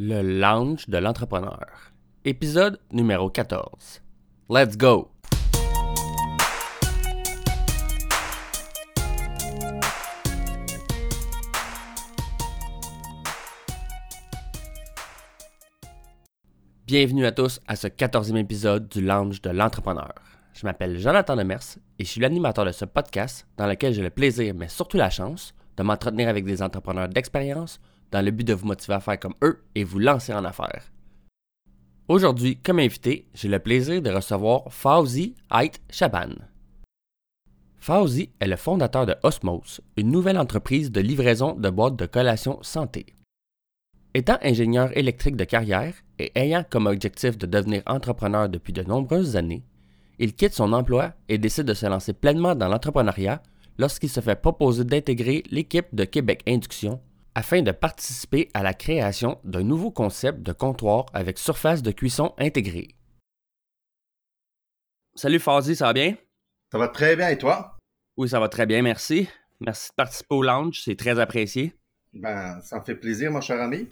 Le lounge de l'entrepreneur. Épisode numéro 14. Let's go! Bienvenue à tous à ce 14e épisode du lounge de l'entrepreneur. Je m'appelle Jonathan Demers et je suis l'animateur de ce podcast dans lequel j'ai le plaisir, mais surtout la chance, de m'entretenir avec des entrepreneurs d'expérience dans le but de vous motiver à faire comme eux et vous lancer en affaires. Aujourd'hui, comme invité, j'ai le plaisir de recevoir Fauzi Ait Shaban. Fauzi est le fondateur de Osmos, une nouvelle entreprise de livraison de boîtes de collation santé. Étant ingénieur électrique de carrière et ayant comme objectif de devenir entrepreneur depuis de nombreuses années, il quitte son emploi et décide de se lancer pleinement dans l'entrepreneuriat lorsqu'il se fait proposer d'intégrer l'équipe de Québec Induction afin de participer à la création d'un nouveau concept de comptoir avec surface de cuisson intégrée. Salut Fazi, ça va bien? Ça va très bien et toi? Oui, ça va très bien, merci. Merci de participer au lounge, c'est très apprécié. Ben, ça me fait plaisir, mon cher ami.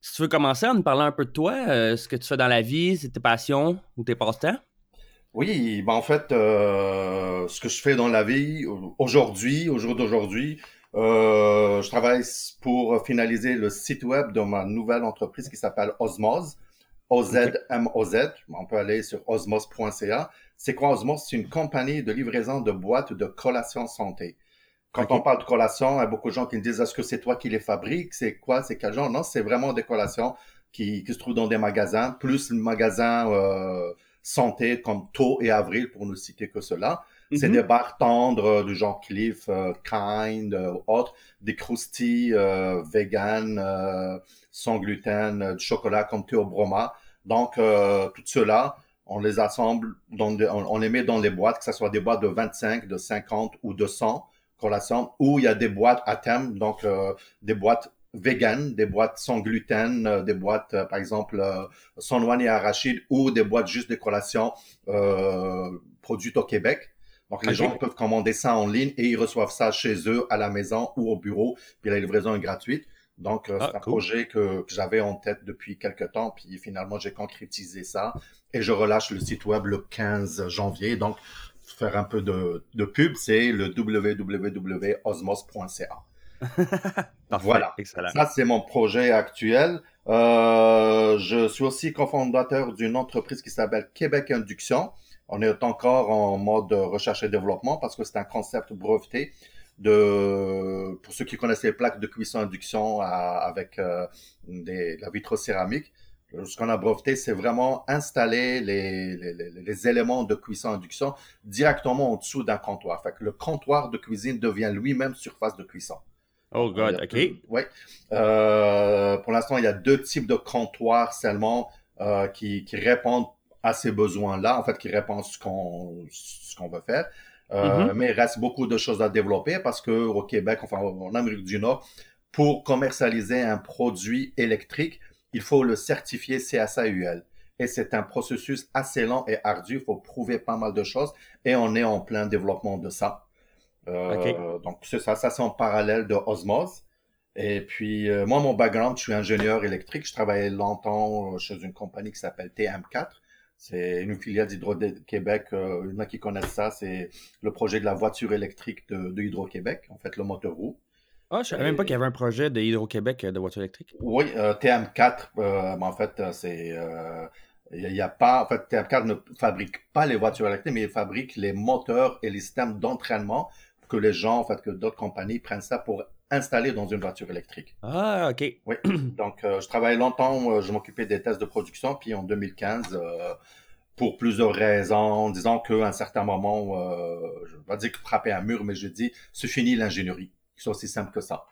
Si tu veux commencer en nous parlant un peu de toi, euh, ce que tu fais dans la vie, c'est tes passions ou tes passe-temps? Oui, ben en fait, euh, ce que je fais dans la vie aujourd'hui, au jour d'aujourd'hui, euh, je travaille pour finaliser le site web de ma nouvelle entreprise qui s'appelle Osmos. O-Z-M-O-Z. On peut aller sur osmos.ca. C'est quoi Osmos? C'est une compagnie de livraison de boîtes de collation santé. Quand on parle de collation, il y a beaucoup de gens qui me disent est-ce que c'est toi qui les fabriques? C'est quoi? C'est quel genre? Non, c'est vraiment des collations qui, qui, se trouvent dans des magasins, plus le magasin euh, santé comme Taux et Avril pour ne citer que cela. C'est mhm. des barres tendres euh, du genre Cliff, euh, Kind, euh, autres, des croustilles euh, vegan, euh, sans gluten, du chocolat comme Théobroma. Donc, tout cela, on les assemble, dans on, les met dans les boîtes, que ce soit des boîtes de 25, de 50 ou de 100 collations, ou il y a des boîtes à thème, donc des boîtes vegan, des boîtes sans gluten, des boîtes, par exemple, sans noix ni arachide, ou des boîtes juste de collations produites au Québec. Donc, les gens peuvent commander ça en ligne et ils reçoivent ça chez eux, à la maison ou au bureau, puis la livraison est gratuite. Donc, euh, ah, c'est un projet que, que j'avais en tête depuis quelques temps, puis finalement, j'ai concrétisé ça et je relâche le site web le 15 janvier. Donc, faire un peu de, de pub, c'est le www.osmos.ca. voilà, excellent. ça c'est mon projet actuel. Euh, je suis aussi cofondateur d'une entreprise qui s'appelle Québec Induction. On est encore en mode recherche et développement parce que c'est un concept breveté de, pour ceux qui connaissent les plaques de cuisson induction avec euh, des, la vitrocéramique. Ce qu'on a breveté, c'est vraiment installer les, les, éléments de cuisson induction directement en dessous d'un comptoir. Fait que le comptoir de cuisine devient lui-même surface de cuisson. Oh God, ok. Oui. Euh, pour l'instant, il y a deux types de comptoirs seulement euh, qui, qui répondent à ces besoins-là, en fait, qui répondent ce qu'on ce qu'on veut faire. Euh, mm-hmm. Mais il reste beaucoup de choses à développer parce que au Québec, enfin en Amérique du Nord, pour commercialiser un produit électrique, il faut le certifier CSAUL. Et c'est un processus assez lent et ardu. Il faut prouver pas mal de choses et on est en plein développement de ça. Euh, Donc c'est ça, ça c'est en parallèle de Osmose. Et puis euh, moi, mon background, je suis ingénieur électrique. Je travaillais longtemps chez une compagnie qui s'appelle TM4 c'est une filiale d'Hydro-Québec. Euh, il y en a qui connaissent ça. C'est le projet de la voiture électrique de, Hydro-Québec, en fait, le moteur roue. Ah, je savais même pas qu'il y avait un projet de Hydro-Québec euh, de voiture électrique. Oui, euh, TM4, en fait, c'est. Il n'y a pas. En fait, TM4 ne fabrique pas les voitures électriques, mais il fabrique les moteurs et les systèmes d'entraînement que les gens, en fait, que d'autres compagnies prennent ça pour installé dans une voiture électrique. Ah, OK. Oui. Donc, euh, je travaillais longtemps, euh, je m'occupais des tests de production, puis en 2015, euh, pour plusieurs raisons, disons qu'à un certain moment, je ne vais pas dire que frapper un mur, mais je dis, c'est fini l'ingénierie. C'est aussi simple que ça.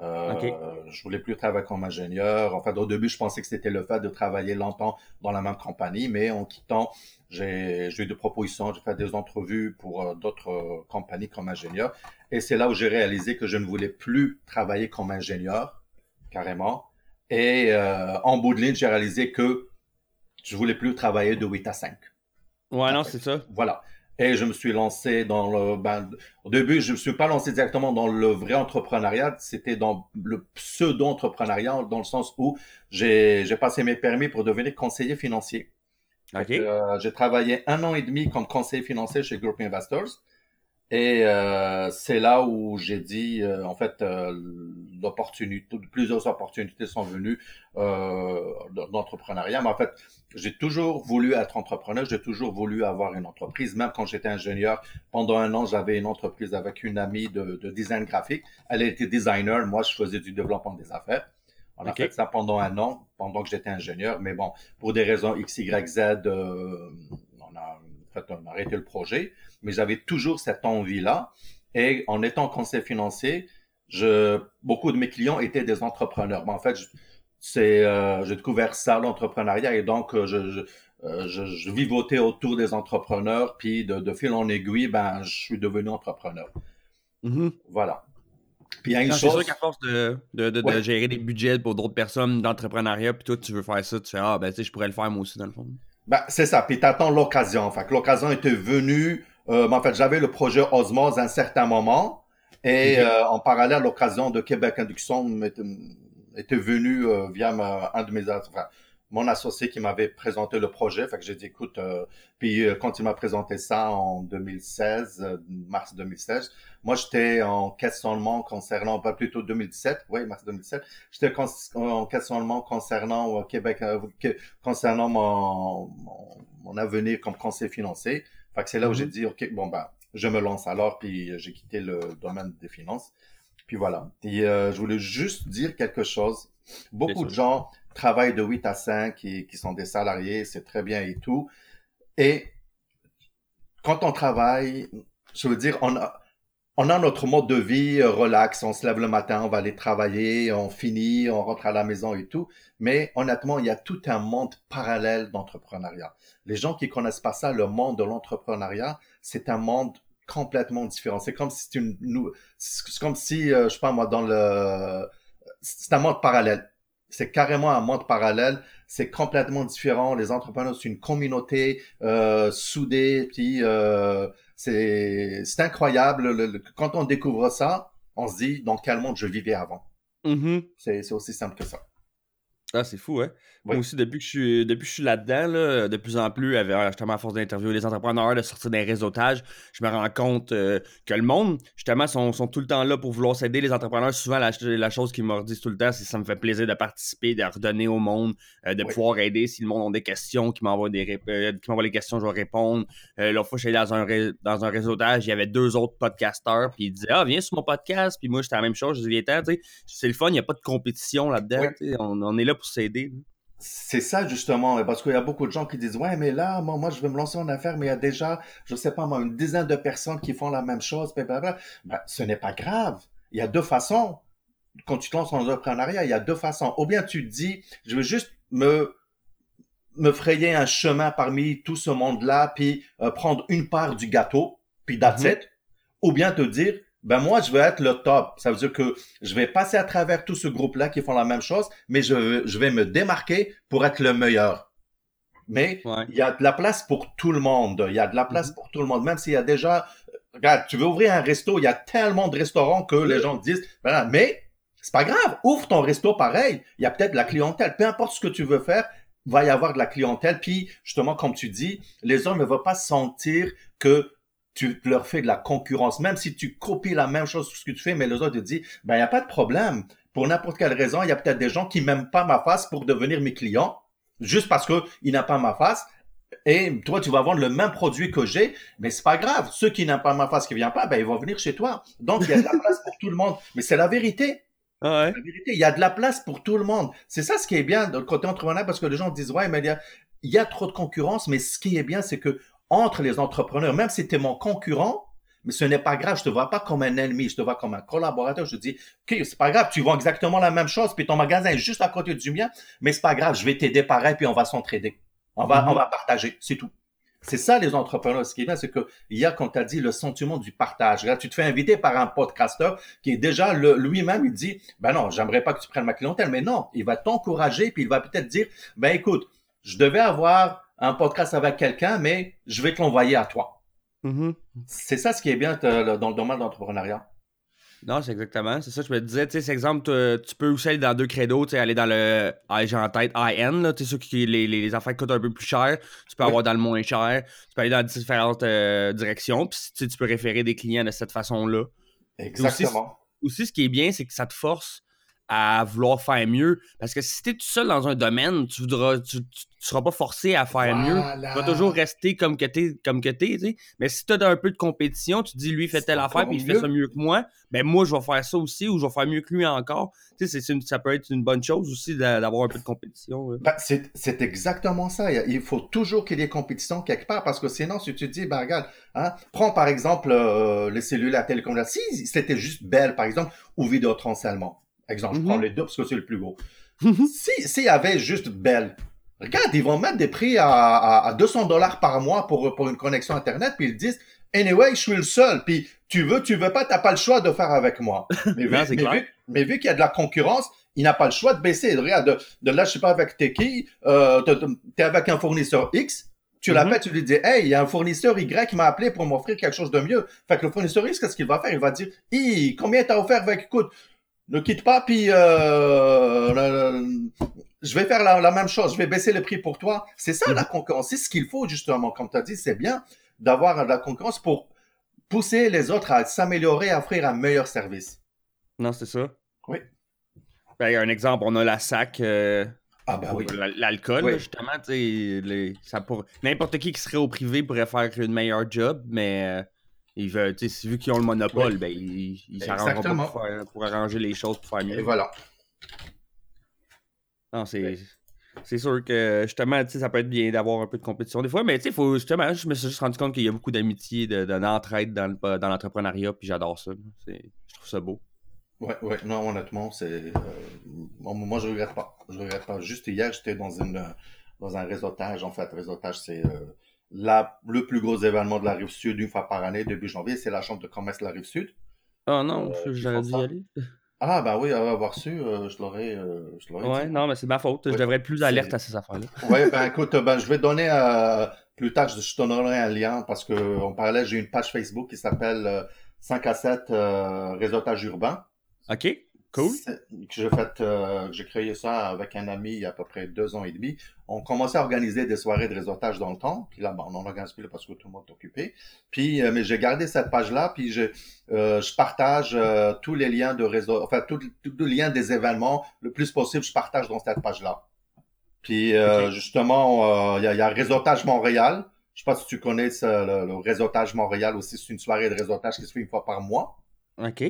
Euh, okay. Je voulais plus travailler comme ingénieur. Enfin, au début, je pensais que c'était le fait de travailler longtemps dans la même compagnie, mais en quittant, j'ai eu des propositions, j'ai fait des entrevues pour euh, d'autres euh, compagnies comme ingénieur. Et c'est là où j'ai réalisé que je ne voulais plus travailler comme ingénieur, carrément. Et euh, en bout de ligne, j'ai réalisé que je voulais plus travailler de 8 à 5. Ouais, non, c'est ça. Voilà. Et je me suis lancé dans le. Ben, au début, je ne me suis pas lancé directement dans le vrai entrepreneuriat. C'était dans le pseudo-entrepreneuriat, dans le sens où j'ai passé mes permis pour devenir conseiller financier. Euh, j'ai travaillé un an et demi comme conseiller financier chez Group Investors. Et euh, c'est là où j'ai dit, euh, en fait, euh, plusieurs opportunités sont venues euh, d'entrepreneuriat. Mais en fait, j'ai toujours voulu être entrepreneur, j'ai toujours voulu avoir une entreprise. Même quand j'étais ingénieur, pendant un an, j'avais une entreprise avec une amie de, de, design graphique. Elle était designer, moi, je faisais du développement des affaires. On a fait ça pendant un an, pendant que j'étais ingénieur. Mais bon, pour des raisons X, Y, Z, euh, on a en fait, on a arrêté le projet, mais j'avais toujours cette envie-là. Et en étant conseiller financier, je, beaucoup de mes clients étaient des entrepreneurs. Mais en fait, c'est, euh, j'ai découvert ça, l'entrepreneuriat, et donc euh, je, je, euh, je, je, vivotais autour des entrepreneurs, puis de, de, fil en aiguille, ben, je suis devenu entrepreneur. Mm-hmm. Voilà. Puis il y a une chose. C'est sûr qu'à force de, de, de, gérer des budgets pour d'autres personnes d'entrepreneuriat, puis toi, tu veux faire ça, tu fais Ah, ben, tu sais, je pourrais le faire moi aussi, dans le fond. Ben, c'est ça. Puis t'attends l'occasion. Fait que l'occasion était venue. Euh, ben, en fait, j'avais le projet Osmose à un certain moment. Et euh, en parallèle, l'occasion de Québec Induction était, était venue euh, via un de mes... Enfin, mon associé qui m'avait présenté le projet. Fait que j'ai dit, écoute, euh, puis euh, quand il m'a présenté ça en 2016, euh, mars 2016, moi j'étais en questionnement concernant, pas plutôt 2017, oui, mars 2017, j'étais en questionnement concernant Québec, concernant mon, mon, avenir comme conseiller financier. Fait que c'est là où j'ai mm-hmm. dit, ok, bon ben, je me lance alors, puis j'ai quitté le domaine des finances. Puis voilà. Et je voulais juste dire quelque chose. Beaucoup de gens travaillent de 8 à 5 qui, qui sont des salariés, c'est très bien et tout. Et quand on travaille, je veux dire, on a, on a notre mode de vie euh, relax, on se lève le matin, on va aller travailler, on finit, on rentre à la maison et tout. Mais honnêtement, il y a tout un monde parallèle d'entrepreneuriat. Les gens qui connaissent pas ça, le monde de l'entrepreneuriat, c'est un monde complètement différent. C'est comme si une, c'est comme si, euh, je sais pas moi, dans le, c'est un monde parallèle c'est carrément un monde parallèle. C'est complètement différent. Les entrepreneurs, c'est une communauté euh, soudée. Puis euh, c'est incroyable. quand on découvre ça, on se dit dans quel monde je vivais avant. Mm-hmm. C'est aussi simple que ça. Ah, c'est fou, hein? Moi aussi, depuis que je suis, depuis que je suis là-dedans, là, de plus en plus, avec, justement, à force d'interviewer les entrepreneurs, de sortir des réseautages, je me rends compte euh, que le monde, justement, sont, sont, tout le temps là pour vouloir s'aider. Les entrepreneurs, souvent, la, la chose qu'ils me redisent tout le temps, c'est que ça me fait plaisir de participer, de redonner au monde, euh, de pouvoir aider. Si le monde a des questions, qui m'envoient des, euh, qui m'envoient les questions, je vais répondre. L'autre fois, je suis allé dans un, dans un réseautage, il y avait deux autres podcasteurs, puis ils disaient Ah, viens sur mon podcast, puis moi, j'étais la même chose, je dis Viens, tu sais, c'est le fun, il n'y a pas de compétition là-dedans, on, on est là pour s'aider. C'est ça justement, parce qu'il y a beaucoup de gens qui disent ouais mais là moi moi je vais me lancer en affaires mais il y a déjà je sais pas moi une dizaine de personnes qui font la même chose Ben, ce n'est pas grave. Il y a deux façons. Quand tu te lances en entrepreneuriat, il y a deux façons. Ou bien tu te dis je veux juste me me frayer un chemin parmi tout ce monde-là puis euh, prendre une part du gâteau puis that's mm-hmm. Ou bien te dire ben moi, je veux être le top. Ça veut dire que je vais passer à travers tout ce groupe-là qui font la même chose, mais je, je vais me démarquer pour être le meilleur. Mais il y a de la place pour tout le monde. Il y a de la place mm-hmm. pour tout le monde. Même s'il y a déjà, regarde, tu veux ouvrir un resto, il y a tellement de restaurants que les gens disent, mais c'est pas grave, ouvre ton resto pareil. Il y a peut-être de la clientèle. Peu importe ce que tu veux faire, va y avoir de la clientèle. Puis, justement, comme tu dis, les gens ne vont pas sentir que tu leur fais de la concurrence, même si tu copies la même chose que ce que tu fais, mais les autres te disent, ben, il n'y a pas de problème. Pour n'importe quelle raison, il y a peut-être des gens qui m'aiment pas ma face pour devenir mes clients, juste parce qu'ils n'ont pas ma face. Et toi, tu vas vendre le même produit que j'ai, mais c'est pas grave. Ceux qui n'ont pas ma face, qui viennent pas, ben, ils vont venir chez toi. Donc, il y a de la place pour tout le monde. Mais c'est la vérité. Ah la vérité. Il y a de la place pour tout le monde. C'est ça ce qui est bien de côté entrepreneur parce que les gens disent, ouais, mais il y a, il y a trop de concurrence, mais ce qui est bien, c'est que entre les entrepreneurs, même si tu es mon concurrent, mais ce n'est pas grave, je te vois pas comme un ennemi, je te vois comme un collaborateur. Je te dis, OK, c'est pas grave, tu vends exactement la même chose, puis ton magasin est juste à côté du mien, mais c'est pas grave, je vais t'aider pareil, puis on va s'entraider. On va, on va partager, c'est tout. C'est ça les entrepreneurs. Ce qui est bien, c'est qu'il y a, comme tu as dit, le sentiment du partage. Là, tu te fais inviter par un podcasteur qui est déjà lui-même, il dit, ben non, j'aimerais pas que tu prennes ma clientèle, mais non, il va t'encourager, puis il va peut-être dire, ben écoute, je devais avoir un podcast avec quelqu'un, mais je vais te l'envoyer à toi. Mm-hmm. C'est ça ce qui est bien dans le domaine de l'entrepreneuriat. Non, c'est exactement. C'est ça, je me disais, tu sais, c'est exemple, tu peux aussi aller dans deux credos, tu sais, aller dans le, j'ai en tête, high-end, tu sais, ceux qui, les, les, affaires coûtent un peu plus cher, tu peux avoir dans le moins cher, tu peux aller dans différentes euh, directions, puis tu peux référer des clients de cette façon-là. Exactement. aussi, ce qui est bien, c'est que ça te force à vouloir faire mieux. Parce que si tu es tout seul dans un domaine, tu voudras, tu, seras pas forcé à faire mieux. Tu vas toujours rester comme que tu comme que t'es. Mais si tu as un peu de compétition, tu dis lui fait telle affaire puis il fait ça mieux que moi, ben moi je vais faire ça aussi ou je vais faire mieux que lui encore. Tu sais, ça peut être une bonne chose aussi d'avoir un peu de compétition. Ben, c'est exactement ça. Il faut toujours qu'il y ait compétition quelque part parce que sinon, si tu te dis, ben regarde, hein, prends par exemple euh, les cellules à télécommunication. Si c'était juste belle, par exemple, ou Vidéotron seulement Exemple, je prends mhm. les deux parce que c'est le plus gros. Mhm. si S'il y avait juste Bell, regarde, ils vont mettre des prix à, à, 200 dollars par mois pour, pour une connexion Internet, puis ils disent, anyway, je suis le seul, puis tu veux, tu veux pas, t'as pas le choix de faire avec moi. Mais vu, qu'il y a de la concurrence, il n'a pas le choix de baisser. Regarde, de, là, je sais pas avec t'es qui, euh, t'es avec un fournisseur X, tu mhm. l'appelles, tu lui dis, hey, il y a un fournisseur Y qui m'a appelé pour m'offrir quelque chose de mieux. Fait que le fournisseur X, qu'est-ce qu'il va faire? Il va dire, hi, combien t'as offert avec, écoute, ne quitte pas, puis euh, je vais faire la, même chose, je vais baisser le prix pour toi. C'est ça la mhm. concurrence, c'est ce qu'il faut justement, comme tu as dit, c'est bien d'avoir de la concurrence pour pousser les autres à s'améliorer, à offrir un meilleur service. Non, c'est ça. Oui. Ben, un exemple, on a la SAC. Euh, ah ben oui. L'alcool, justement, les, ça pour... n'importe qui qui serait au privé pourrait faire une meilleure job, mais euh, il veut, vu qu'ils ont le monopole, ben, ils il s'arrangeront pour, pour, arranger les choses pour faire mieux. Et voilà. Non, c'est. C'est sûr que justement, ça peut être bien d'avoir un peu de compétition des fois, mais tu sais, faut justement, je me suis juste rendu compte qu'il y a beaucoup d'amitié, d'entraide de, dans l'entrepreneuriat, puis j'adore ça. Je trouve ça beau. Ouais, ouais, non, honnêtement, c'est. Euh, moi, je regrette pas. Je regrette pas. Juste hier, j'étais dans une dans un réseautage. En fait, réseautage, c'est euh, la, le plus gros événement de la rive sud une fois par année, début janvier, c'est la Chambre de commerce de la rive sud. Ah non, euh, j'aurais dû y aller. Ah, ben oui, avoir su, euh, je l'aurais euh, Ouais, non, mais c'est ma faute. Je devrais être plus alerte à ces affaires-là. oui, ben écoute, ben, je vais donner plus tard, je, te donnerai un lien parce qu'on parlait, j'ai une page Facebook qui s'appelle 5 à 7 réseautage urbain. OK. Cool. J'ai fait, euh, j'ai créé ça avec un ami il y a à peu près deux ans et demi. On commençait à organiser des soirées de réseautage dans le temps. Puis là, bon, on organise plus parce que tout le monde est occupé. Puis, euh, mais j'ai gardé cette page-là. Puis je, euh, je partage euh, tous les liens de réseau, enfin tous les liens des événements le plus possible. Je partage dans cette page-là. Puis justement, il y, a, y a Réseautage Montréal. Je sais pas si tu connais ça, le, le Réseautage Montréal aussi. C'est une soirée de réseautage qui se fait une fois par mois. OK.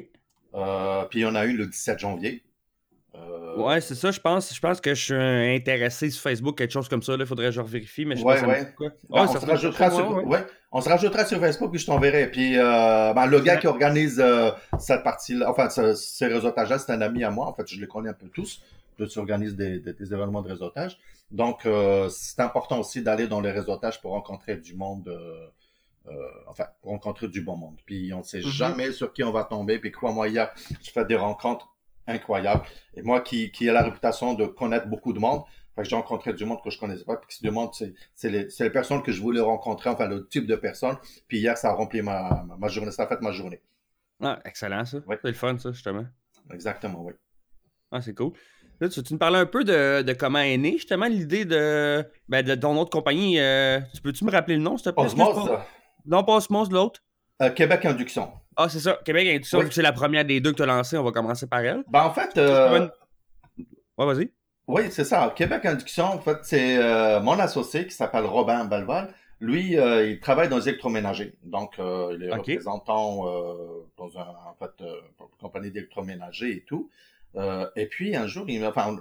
Euh, puis il y en a une le 17 janvier. Euh... Ouais, c'est ça, je pense. Je pense que je suis intéressé sur Facebook, quelque chose comme ça. Il faudrait que je vérifie, mais je ouais, ouais. Ben, on, se rajoutera sur, ouais. on se rajoutera sur Facebook et je t'enverrai. Puis euh, ben, le gars qui organise euh, cette partie-là, enfin, ces réseautages-là, c'est un ami à moi. En fait, je les connais un peu tous. Je organise des, des, des, événements de réseautage. Donc, euh, c'est important aussi d'aller dans les réseautages pour rencontrer du monde euh, enfin, rencontrer du bon monde. Puis on ne sait mhm. jamais sur qui on va tomber. Puis crois-moi, hier, je fais des rencontres incroyables. Et moi qui, qui ai la réputation de connaître beaucoup de monde, j'ai rencontré du monde que je connaissais pas. Puis ce monde, c'est les, les personnes que je voulais rencontrer, enfin le type de personnes. Puis hier, ça a rempli ma, ma, journée, ça a fait ma journée. Ah, excellent ça. C'est le fun ça, justement. Exactement, oui. Ah, c'est cool. Là, tu, tu, me parlais un peu de, de comment est née justement l'idée de, ben, de ton autre compagnie. Euh, tu peux-tu me rappeler le nom, s'il te plaît? Non, pas Osmos, l'autre? Euh, Québec Induction. Ah, c'est ça. Québec Induction, c'est la première des deux que tu as lancée. On va commencer par elle. Ben, en fait. Euh... Ouais, vas-y. Oui, c'est ça. Québec Induction, en fait, c'est euh, mon associé qui s'appelle Robin Belval. Lui, il travaille dans les électroménagers. Donc, il est représentant dans un, en fait, une compagnie d'électroménager et tout. et puis, un jour, il enfin,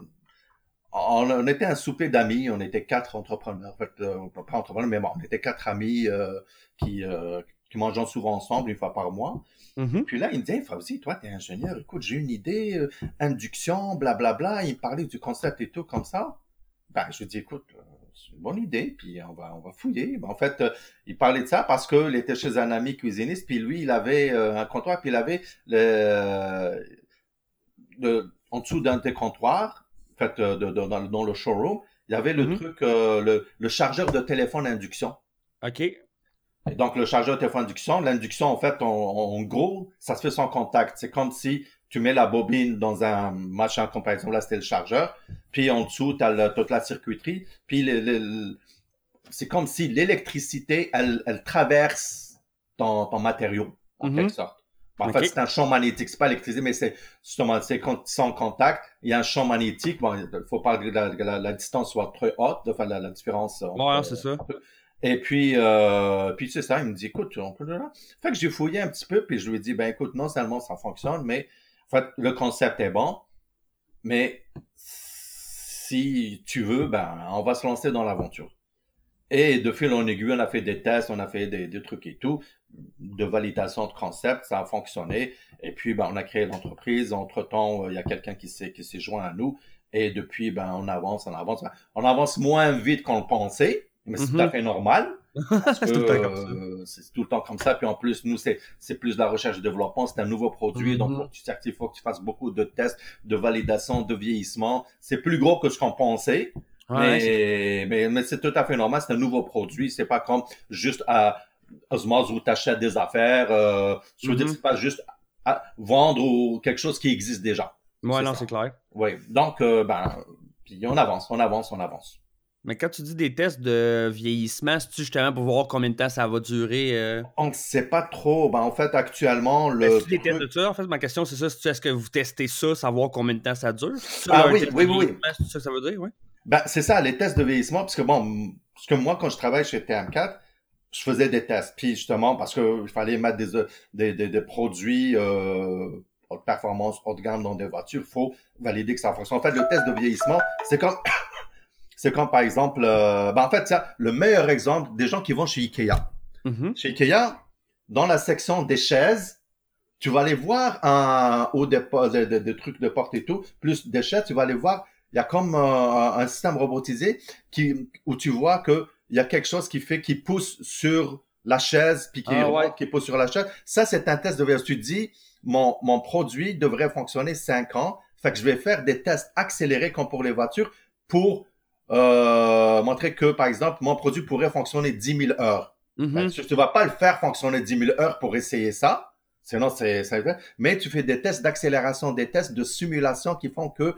on, était un souper d'amis, on était quatre entrepreneurs, en fait, euh, pas entrepreneurs, mais bon, on était quatre amis euh, qui, euh, qui mangeons souvent ensemble une fois par mois. Mm-hmm. Puis là, il me dit, hey, toi, tu es ingénieur, écoute, j'ai une idée, euh, induction, blablabla. Bla, bla. Il me parlait du concept et tout comme ça. Ben, je lui dis, écoute, c'est une bonne idée, puis on va, on va fouiller. Ben, en fait, il parlait de ça parce qu'il était chez un ami cuisiniste, puis lui, il avait un comptoir, puis il avait le, le en dessous d'un des comptoirs, euh, dans, le showroom, il y avait le mhm. truc, euh, le, chargeur de téléphone induction. OK. Et donc, le chargeur téléphone induction, l'induction, en fait, en, gros, ça se fait sans contact. C'est comme si tu mets la bobine dans un machin, comme par exemple, là, c'était le chargeur. Puis en dessous, tu as toute la circuiterie. Puis c'est comme si l'électricité, elle, elle traverse ton, ton matériau, en quelque sorte. En fait, c'est un champ magnétique. C'est pas électricité, mais c'est justement, c'est en contact, il y a un champ magnétique. Bon, il faut pas que la, la, distance soit très haute, enfin, la, la différence. Ouais, c'est ça. Et puis, euh, puis c'est ça, il me dit, écoute, on peut là. Fait que j'ai fouillé un petit peu, puis je lui ai dit, ben écoute, non seulement ça fonctionne, mais en fait, le concept est bon, mais si tu veux, ben on va se lancer dans l'aventure. Et de fil en aiguille, on a fait des tests, on a fait des, des trucs et tout, de validation de concept, ça a fonctionné. Et puis, ben, on a créé l'entreprise. Entre-temps, il y a quelqu'un qui s'est, qui s'est joint à nous. Et depuis, ben, on avance, on avance. On avance moins vite qu'on le pensait mais c'est tout à fait normal. c'est tout, euh, tout, le temps comme ça. Puis en plus, nous, c'est, c'est plus de la recherche et développement. C'est un nouveau produit. Donc, mhm. tu sais il faut que tu fasses beaucoup de tests, de validation, de vieillissement. C'est plus gros que ce qu'on pensait. mais, mais, mais, c'est tout à fait normal. C'est un nouveau produit. C'est pas comme juste à osmose où tu achètes des affaires. Euh, je veux dire, mhm. c'est pas juste à vendre ou quelque chose qui existe déjà. Ouais, non, c'est clair. Oui. Donc, euh, ben, puis on avance, on avance, on avance. Mais quand tu dis des tests de vieillissement, c'est-tu justement pour voir combien de temps ça va durer? Euh? On ne sait pas trop. Ben, en fait, actuellement, le. C'est des tests de ça, en fait, ma question, c'est ça. Est-ce que vous testez ça, savoir combien de temps ça dure? ah oui, oui, oui. C'est ça que ça veut dire, oui? Ben, c'est ça, les tests de vieillissement, parce que bon, parce que moi, quand je travaille chez TM4, je faisais des tests. Puis justement, parce qu'il fallait mettre des, des, des, produits euh, haute performance, haut de gamme dans des voitures, il faut valider que ça fonctionne. En fait, le test de vieillissement, c'est comme c'est comme par exemple, euh, ben en fait, le meilleur exemple des gens qui vont chez Ikea. Mm-hmm. Chez Ikea, dans la section des chaises, tu vas aller voir un, au dépôt des trucs de porte et tout, plus des chaises, tu vas aller voir, il y a comme euh, un système robotisé qui, où tu vois que il y a quelque chose qui fait, qui pousse sur la chaise, puis qui, ah, qui pousse sur la chaise. Ça, c'est un test de version. Tu dis, mon, mon produit devrait fonctionner 5 ans. Fait que je vais faire des tests accélérés comme pour les voitures pour euh, montrer que, par exemple, mon produit pourrait fonctionner 10 000 heures. Mm tu ne vas pas le faire fonctionner 10 000 heures pour essayer ça. Sinon, c'est, mais tu fais des tests d'accélération, des tests de simulation qui font que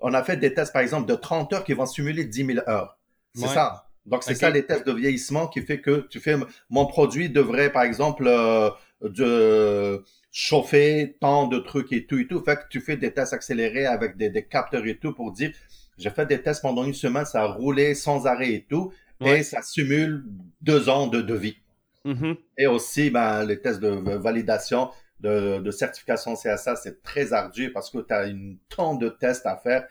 on a fait des tests, par exemple, de 30 heures qui vont simuler 10 000 heures. C'est ça. Donc, c'est ça les tests de vieillissement qui fait que tu fais, mon produit devrait, par exemple, euh, de chauffer tant de trucs et tout et tout. Fait que tu fais des tests accélérés avec des, des capteurs et tout pour dire, j'ai fait des tests pendant une semaine, ça a roulé sans arrêt et tout, et ça simule deux ans de, de vie. Mm-hmm. Et aussi, ben, les tests de validation, de, de certification CSA, c'est très ardu parce que tu as une tonne de tests à faire.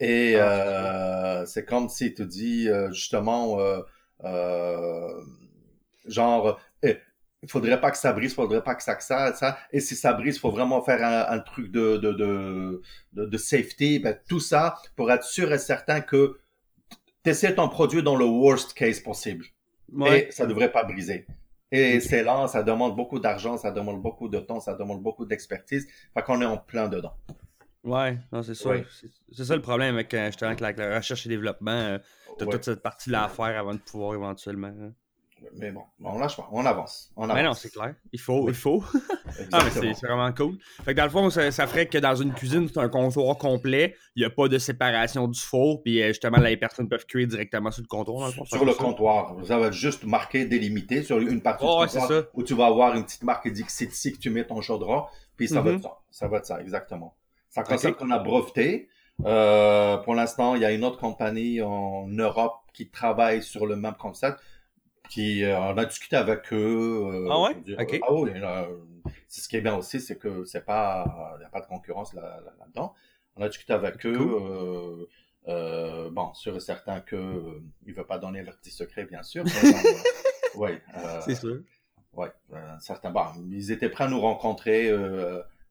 Et ah, euh, c'est comme si tu dis euh, justement, euh, euh, genre, eh, il faudrait pas que ça brise, il faudrait pas que ça, que ça, ça. Et si ça brise, faut vraiment faire un, un truc de, de, de, de, safety, ben, tout ça pour être sûr et certain que tu essaies ton produit dans le worst case possible. Et ça devrait pas briser. Et c'est lent, ça demande beaucoup d'argent, ça demande beaucoup de temps, ça demande beaucoup d'expertise. Fait qu'on est en plein dedans. Ouais, non, c'est ça. C'est ça le problème avec, euh, justement, avec la, recherche et développement. Euh, tu as toute cette partie-là à faire avant de pouvoir éventuellement. Hein. Mais bon, on lâche pas, on avance. On avance. Mais non, c'est clair. Il faut, il faut. ah, mais c'est vraiment cool. Fait que dans le fond, ça, ferait que dans une cuisine, c'est un comptoir complet. Il n'y a pas de séparation du four. Puis euh, justement, les personnes peuvent cuire directement sur le comptoir. Dans le fond, sur le comptoir. Vous avez juste marqué délimité sur une partie du comptoir où tu vas avoir une petite marque qui dit que c'est ici que tu mets ton chaudron. Puis ça va être mm-hmm. ça. Ça va être ça, exactement. C'est un concept qu'on a breveté. Euh, pour l'instant, il y a une autre compagnie en Europe qui travaille sur le même concept. Puis euh, on a discuté avec eux. Euh, ah ouais? OK. Ah oui, c'est ce qui est bien aussi, c'est que c'est pas, il n'y a pas de concurrence là, dedans on a discuté avec eux. Euh, bon, sûr et certain que ne veulent pas donner leur petit secret, bien sûr. oui. c'est sûr. Oui, certains. Bon, ils étaient prêts à nous rencontrer.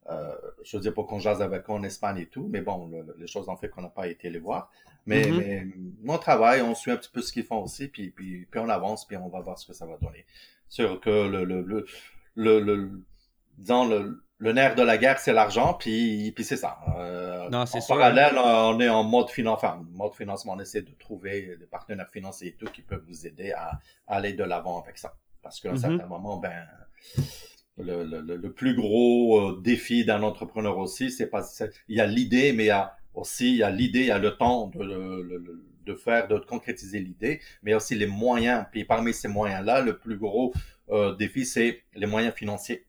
Je veux dire pour qu'on jase avec eux en Espagne et tout, mais bon, les choses ont fait qu'on n'a pas été les voir. Mais, mm-hmm. mais mon travail, on suit un petit peu ce qu'ils font aussi, puis, puis, puis on avance, puis on va voir ce que ça va donner. Sûr que le, le, le, le, le disons, le, le nerf de la guerre, c'est l'argent, puis, puis c'est ça. Euh, non, en parallèle, on est en mode financement. Mode financement, on essaie de trouver des partenaires financiers et tout qui peuvent vous aider à, aller de l'avant avec ça. Parce qu'à un Mhm. certain moment, ben, le, le- le- plus gros euh, défi d'un entrepreneur aussi, c'est pas, il y a l'idée, mais il y a aussi, il y a l'idée, il y a le temps de, le- de faire, de concrétiser l'idée, mais aussi les moyens. Puis parmi ces moyens-là, le plus gros euh, défi, c'est les moyens financiers.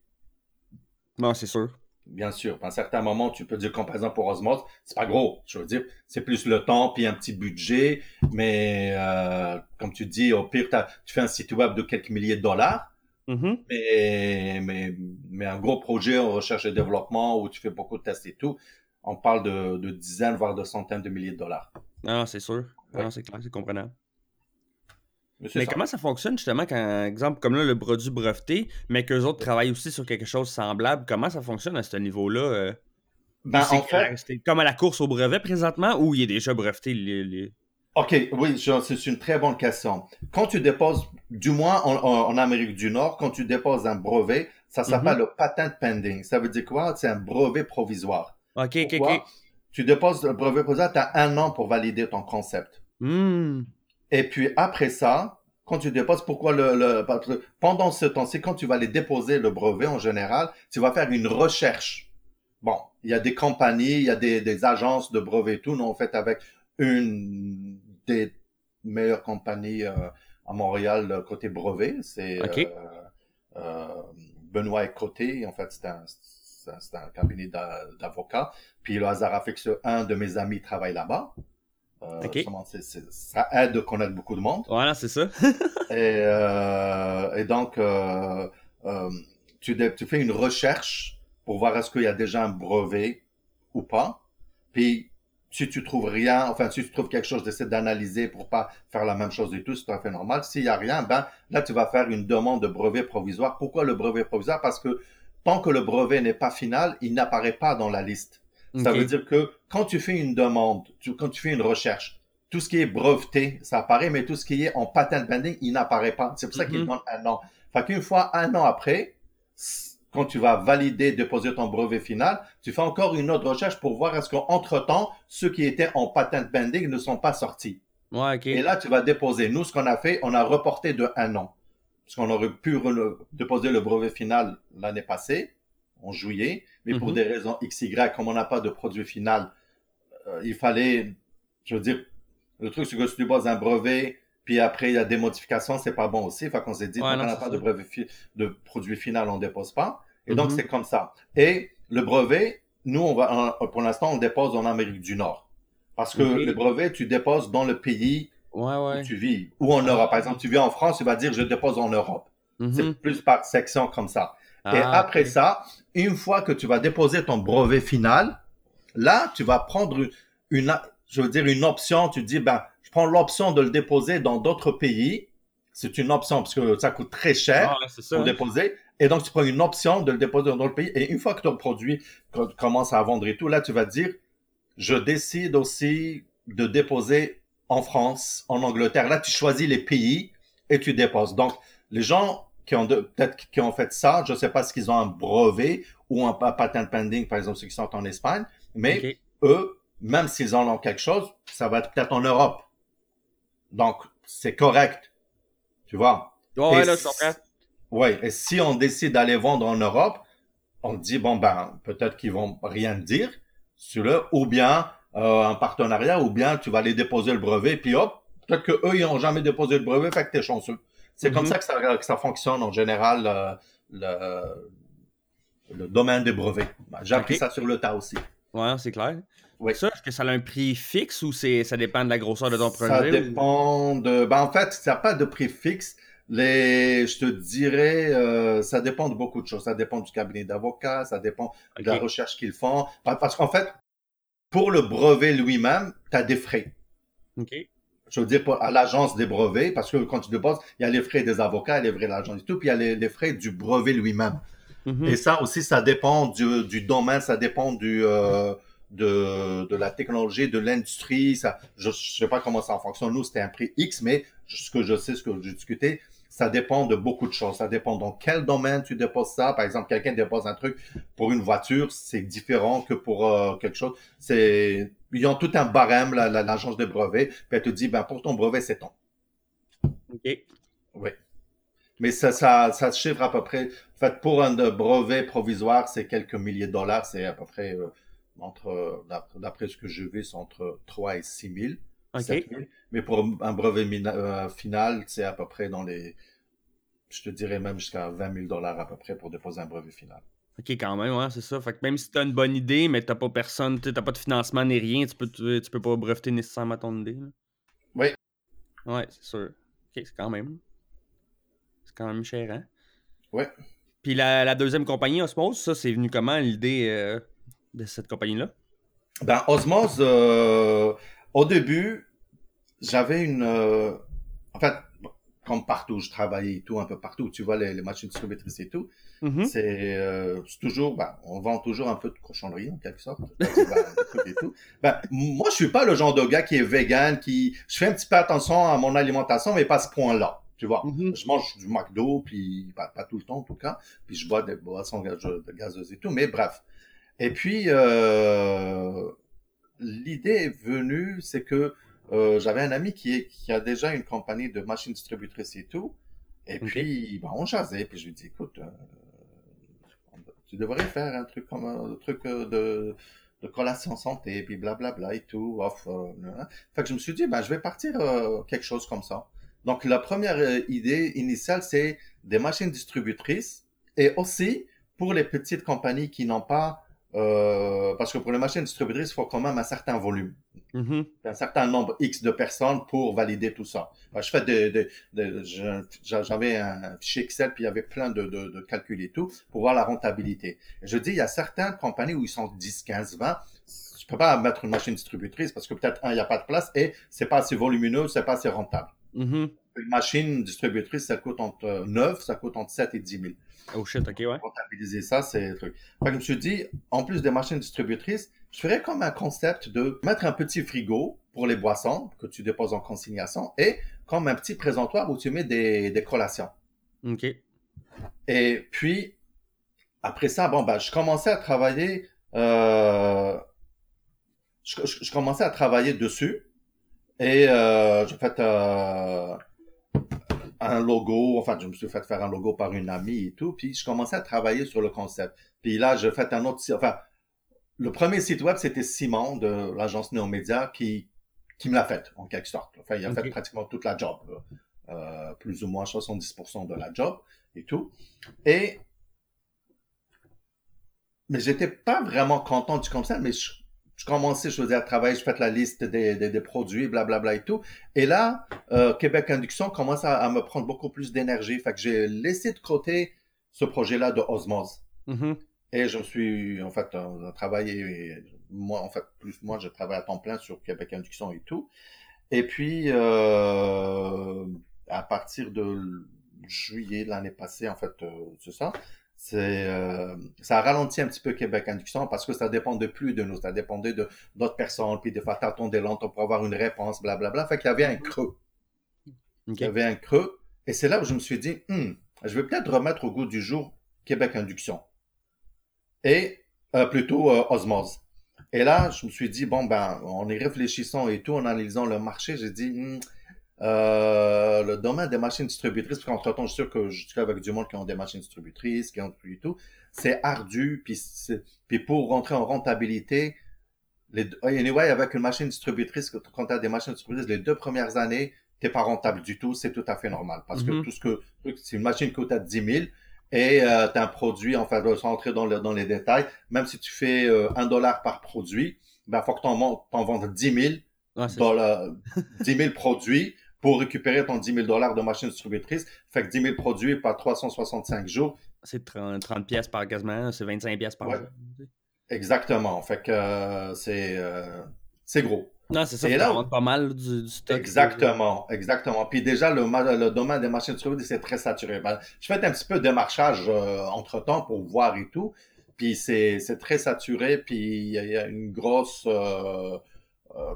Non, c'est sûr. Bien sûr, à un certain moment, tu peux dire, comme par exemple pour Osmos, c'est pas gros. Je veux dire, c'est plus le temps puis un petit budget. Mais euh, comme tu dis, au pire, tu fais un site web de quelques milliers de dollars. Mhm. Mais, mais, mais un gros projet en recherche et développement où tu fais beaucoup de tests et tout, on parle de, de dizaines, voire de centaines de milliers de dollars. Non, c'est sûr. Ouais. Non, c'est clair, c'est comprenable. Mais c'est Mais ça. comment ça fonctionne justement quand, exemple, comme là, le produit breveté, mais qu'eux autres travaillent aussi sur quelque chose de semblable? Comment ça fonctionne à ce niveau-là? euh? Ben, en fait, c'est comme à la course au brevet présentement ou il est déjà breveté? les- les- OK, oui, c'est une très bonne question. Quand tu déposes, du moins en, en- en Amérique du Nord, quand tu déposes un brevet, ça s'appelle le patent pending. Ça veut dire quoi? C'est un brevet provisoire. Ok, ok, Pourquoi? ok. Tu déposes le brevet provisoire, tu as un an pour valider ton concept. Hmm. Et puis après ça, quand tu déposes, pourquoi le, le- pendant ce temps-ci, quand tu vas aller déposer le brevet en général, tu vas faire une recherche. Bon, il y a des compagnies, il y a des, des agences de brevets et tout. Nous, on fait avec une des meilleures compagnies euh, à Montréal côté brevet. C'est euh, euh, Benoît et Côté. En fait, c'est un, c'est un- cabinet d'a- d'avocats. Puis le hasard a fait que un de mes amis travaille là-bas. Euh, ça aide de connaître beaucoup de monde. Voilà, c'est ça. Et, euh, et donc, euh, tu, tu fais une recherche pour voir est-ce qu'il y a déjà un brevet ou pas. Puis, si tu trouves rien, enfin, si tu trouves quelque chose, d'essayer d'analyser pour pas faire la même chose du tout, c'est tout à fait normal. S'il y a rien, ben, là, tu vas faire une demande de brevet provisoire. Pourquoi le brevet provisoire? Parce que tant que le brevet n'est pas final, il n'apparaît pas dans la liste. Ça veut dire que quand tu fais une demande, tu- quand tu fais une recherche, tout ce qui est breveté, ça apparaît, mais tout ce qui est en patent pending, il n'apparaît pas. C'est pour ça qu'il Mhm. demande un an. Fait qu'une fois, un an après, quand tu vas valider, déposer ton brevet final, tu fais encore une autre recherche pour voir est-ce qu'entre-temps, ceux qui étaient en patent pending ne sont pas sortis. Ouais. Et là, tu vas déposer. Nous, ce qu'on a fait, on a reporté de un an. Parce qu'on aurait pu déposer le brevet final l'année passée, en juillet, mais pour Mhm. des raisons XY, comme on n'a pas de produit final, euh, il fallait, je veux dire, le truc, c'est que si tu déposes un brevet, puis après, il y a des modifications, c'est pas bon aussi. Fait qu'on s'est dit, Ouais, tant non, qu'on n'a pas ça. de brevet fi- de produit final, on dépose pas. Et donc, Mhm. c'est comme ça. Et le brevet, nous, on va, pour l'instant, on dépose en Amérique du Nord. Parce que le brevet, tu déposes dans le pays Ouais, ouais. où tu vis. Ou en Europe. Par exemple, tu vis en France, tu vas dire je dépose en Europe. Mhm. C'est plus par section comme ça. Et Ah, après ça, une fois que tu vas déposer ton brevet final, là, tu vas prendre une- je veux dire, une option. Tu dis, ben, je prends l'option de le déposer dans d'autres pays. C'est une option parce que ça coûte très cher Ah, ouais, pour déposer. Et donc, tu prends une option de le déposer dans d'autres pays. Et une fois que ton produit co- commence à vendre et tout, là, tu vas dire, je décide aussi de déposer en France, en Angleterre. Là, tu choisis les pays et tu déposes. Donc, les gens qui ont peut-être qui ont fait ça, je ne sais pas si ils ont un brevet ou un pa- patent pending, par exemple, ceux qui sont en Espagne, mais eux, même s'ils en ont quelque chose, ça va être peut-être en Europe. Donc, c'est correct. Tu vois? Ouais, ouais, là, je comprends. Oui, et si on décide d'aller vendre en Europe, on dit, bon, ben, peut-être qu'ils vont rien dire sur le, ou bien euh, un partenariat, ou bien tu vas aller déposer le brevet, puis hop, peut-être que eux ils n'ont jamais déposé le brevet, fait que t'es chanceux. C'est comme Mhm. ça que, ça que ça fonctionne en général, euh, le, le domaine des brevets. J'ai appris ça sur le tas aussi. Ouais, c'est clair. Oui. Ça, est-ce que ça a un prix fixe ou c'est ça dépend de la grosseur de ton projet? Ça ou- dépend de. Ben, en fait, ça n'a pas de prix fixe. Les, je te dirais, euh, ça dépend de beaucoup de choses. Ça dépend du cabinet d'avocats, ça dépend de la recherche qu'ils font. Pa- Parce qu'en fait, pour le brevet lui-même, tu as des frais. Ok. Je veux dire, pour- à l'agence des brevets, parce que quand tu déposes, il y a les frais des avocats, les frais de l'agence et tout, puis il y a les, les frais du brevet lui-même. Mhm. Et ça aussi, ça dépend du, du domaine, ça dépend du, euh, de, de la technologie, de l'industrie. Ça, je ne sais pas comment ça fonctionne. Nous, c'était un prix X, mais ce que je sais, ce que j'ai discuté, ça dépend de beaucoup de choses. Ça dépend dans quel domaine tu déposes ça. Par exemple, quelqu'un dépose un truc pour une voiture, c'est différent que pour euh, quelque chose. C'est, ils ont tout un barème, la- la- l'agence de brevets. Puis elle te dit, ben, pour ton brevet, c'est ton. Ok. Oui. Mais ça, ça, ça se chiffre à peu près. En fait, pour un brevet provisoire, c'est quelques milliers de dollars. C'est à peu près euh, entre, d'après ce que je vais, c'est entre 3 et 6 000. OK. Mais pour un brevet euh, final, c'est à peu près dans les, je te dirais même jusqu'à 20 000 dollars à peu près pour déposer un brevet final. OK, quand même, ouais, c'est ça. Fait que même si tu as une bonne idée, mais tu pas personne, tu pas de financement ni rien, tu peux, tu, peux pas breveter nécessairement ton idée. Oui. Ouais, c'est sûr. OK, c'est quand même. C'est quand même cher, hein? Ouais. Puis la, deuxième compagnie, Osmose, ça, c'est venu comment l'idée euh, de cette compagnie-là? Ben, Osmose, euh, au début, j'avais une. Euh, en fait, comme partout, je travaillais et tout, un peu partout, tu vois, les, machines distributrices et tout. Mm-hmm. C'est toujours, ben, on vend toujours un peu de cochonnerie, en quelque sorte. et tout. Ben, moi, je suis pas le genre de gars qui est vegan, qui. Je fais un petit peu attention à mon alimentation, mais pas à ce point-là. Tu vois, mm-hmm. je mange du McDo, puis pas, tout le temps en tout cas, puis je bois des boissons gazeuses et tout, mais bref. Et puis, euh, l'idée est venue, c'est que euh, j'avais un ami qui, est, qui a déjà une compagnie de machines distributrices et tout, et puis ben, on jasait, puis je lui dis, écoute, euh, tu devrais faire un truc comme un truc de de collation santé, puis blablabla et tout. Off, hein. Fait que je me suis dit, ben, je vais partir quelque chose comme ça. Donc, la première euh, idée initiale, c'est des machines distributrices et aussi pour les petites compagnies qui n'ont pas, euh, parce que pour les machines distributrices, il faut quand même un certain volume, mm-hmm. un certain nombre X de personnes pour valider tout ça. je fais des, j'avais un fichier Excel puis il y avait plein de, de, de calculs et tout pour voir la rentabilité. Et je dis, il y a certaines compagnies où ils sont 10, 15, 20 je peux pas mettre une machine distributrice parce que peut-être un, il n'y a pas de place et c'est pas assez volumineux, c'est pas assez rentable. Mm-hmm. Une machine distributrice, ça coûte entre 9, ça coûte entre 7 et 10 000. Oh shit, ok, ouais. Comptabiliser ça, c'est le truc. je me suis dit, en plus des machines distributrices, je ferais comme un concept de mettre un petit frigo pour les boissons que tu déposes en consignation et comme un petit présentoir où tu mets des, des collations. Ok. Et puis, après ça, bon, ben, je commençais à travailler, euh, je, commençais à travailler dessus. Et euh, j'ai fait euh, un logo, enfin, je me suis fait faire un logo par une amie et tout, puis je commençais à travailler sur le concept. Puis là, j'ai fait un autre site, enfin, le premier site web, c'était Simon de l'agence Néomédia qui, qui me l'a fait, en quelque sorte. Enfin, il a fait pratiquement toute la job, euh, plus ou moins 70% de la job et tout. Et, mais j'étais pas vraiment content du concept, mais je je commençais, je faisais à travailler, je fais la liste des, des, des produits, blablabla et tout. Et là, euh, Québec Induction commence à, me prendre beaucoup plus d'énergie. Fait que j'ai laissé de côté ce projet-là de Osmose. Mm-hmm. Et je me suis, en fait, on a travaillé, moi, en fait, plus moi, je travaille à temps plein sur Québec Induction et tout. Et puis, euh, à partir de juillet de l'année passée, en fait, euh, c'est ça, c'est euh, ça a ralenti un petit peu Québec Induction parce que ça dépendait plus de nous, ça dépendait de d'autres personnes, puis des fois t'attendais longtemps pour avoir une réponse, blablabla. Fait qu'il y avait un creux. Il y avait un creux. Et c'est là où je me suis dit, hmm, je vais peut-être remettre au goût du jour Québec Induction. Et euh, plutôt euh, Osmose. Et là, je me suis dit, bon, ben, en y réfléchissant et tout, en analysant le marché, j'ai dit, hmm, euh, le domaine des machines distributrices, parce qu'entre-temps, je suis sûr que je suis avec du monde qui ont des machines distributrices, qui ont tout et tout, c'est ardu, puis, puis pour rentrer en rentabilité, les, anyway, avec une machine distributrice, quand tu as des machines distributrices, les deux premières années, t'es pas rentable du tout, c'est tout à fait normal. Parce que mm-hmm. tout ce que, c'est une machine qui coûte à 10 000, et euh, tu as un produit, enfin, sans entrer dans, le, dans les détails, même si tu fais euh, un dollar par produit, ben, faut que tu en, en vendes 10 000, dollars, 10 000 produits, pour récupérer ton 10 000 dollars de machine distributrice. Fait que 10 000 produits par 365 jours. C'est 30, pièces par quasiment, c'est 25 pièces par jour. Exactement. Fait que euh, c'est euh, c'est gros. Non, c'est ça, ça là, pas mal du, stock. Exactement, exactement. Puis déjà, le, le domaine des machines distributrices, c'est très saturé. Ben, je fais un petit peu de démarchage euh, entre-temps pour voir et tout. Puis c'est très saturé, puis il y, a une grosse euh,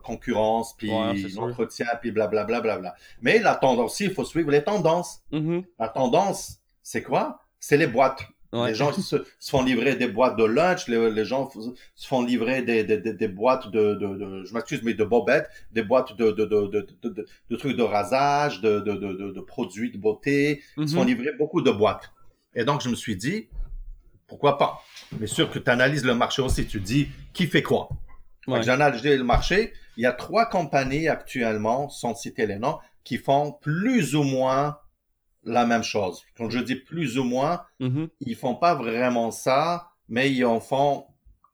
concurrence, puis entretien, puis blablabla. Bla, bla, bla, Mais la tendance, il faut suivre les tendances. Mm-hmm. La tendance, c'est quoi? C'est les boîtes. Les gens se, font livrer des boîtes de lunch, les, gens se font livrer des, des, des, boîtes de, de, de je m'excuse, mais de bobettes, des boîtes de, de, de, de, trucs de rasage, de, de, de, produits de beauté. Ils se font mhm. livrer beaucoup de boîtes. Et donc, je me suis dit, pourquoi pas? Mais sûr que tu analyses le marché aussi, tu dis, qui fait quoi? Ouais. J'ai analysé le marché. Il y a trois compagnies actuellement, sans citer les noms, qui font plus ou moins la même chose. Quand je dis plus ou moins, mm-hmm. ils font pas vraiment ça, mais ils en font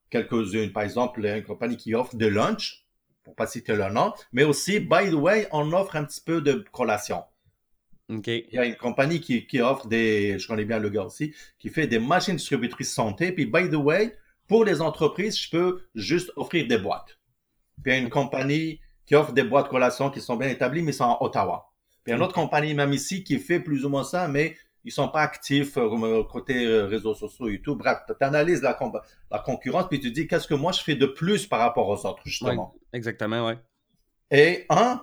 quelques-unes. Par exemple, une compagnie qui offre de lunch, pour pas citer le nom, mais aussi, by the way, on offre un petit peu de collation. Il y a une compagnie qui, qui offre des, je connais bien le gars aussi, qui fait des machines distributrices santé. Puis, by the way, pour les entreprises, je peux juste offrir des boîtes. Puis, il y a une compagnie qui offre des boîtes de collation qui sont bien établies, mais sont en Ottawa. Puis, il y a une autre compagnie, même ici, qui fait plus ou moins ça, mais ils sont pas actifs euh, côté euh, réseaux sociaux et tout. Bref, tu analyses la, la concurrence, puis tu dis, qu'est-ce que moi je fais de plus par rapport aux autres, justement? exactement, ouais. Et un,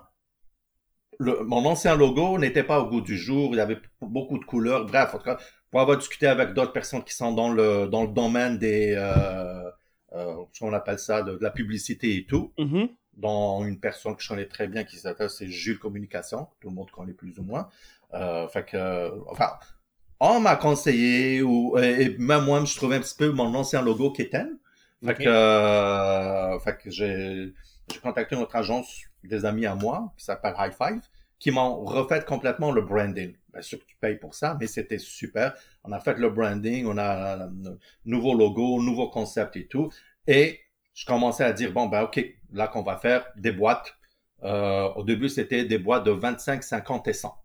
mon ancien logo n'était pas au goût du jour, il y avait beaucoup de couleurs. Bref, en tout cas, pour avoir discuté avec d'autres personnes qui sont dans le, dans le domaine des, euh, euh, on appelle ça, de, la publicité et tout, mm-hmm. dont une personne que je connais très bien qui s'appelle, c'est Jules Communication, tout le monde connaît plus ou moins. Euh, fait que, enfin, on m'a conseillé, ou, et même moi, je trouvais un petit peu mon ancien logo qui était. Fait que, euh, fait que j'ai, j'ai contacté notre agence des amis à moi, qui s'appelle High Five, qui m'ont refait complètement le branding. Bien sûr que tu payes pour ça, mais c'était super. On a fait le branding, on a un nouveau logo, nouveau concept et tout. Et je commençais à dire, bon, ben ok, là qu'on va faire des boîtes. Euh, au début, c'était des boîtes de 25, 50 et 100.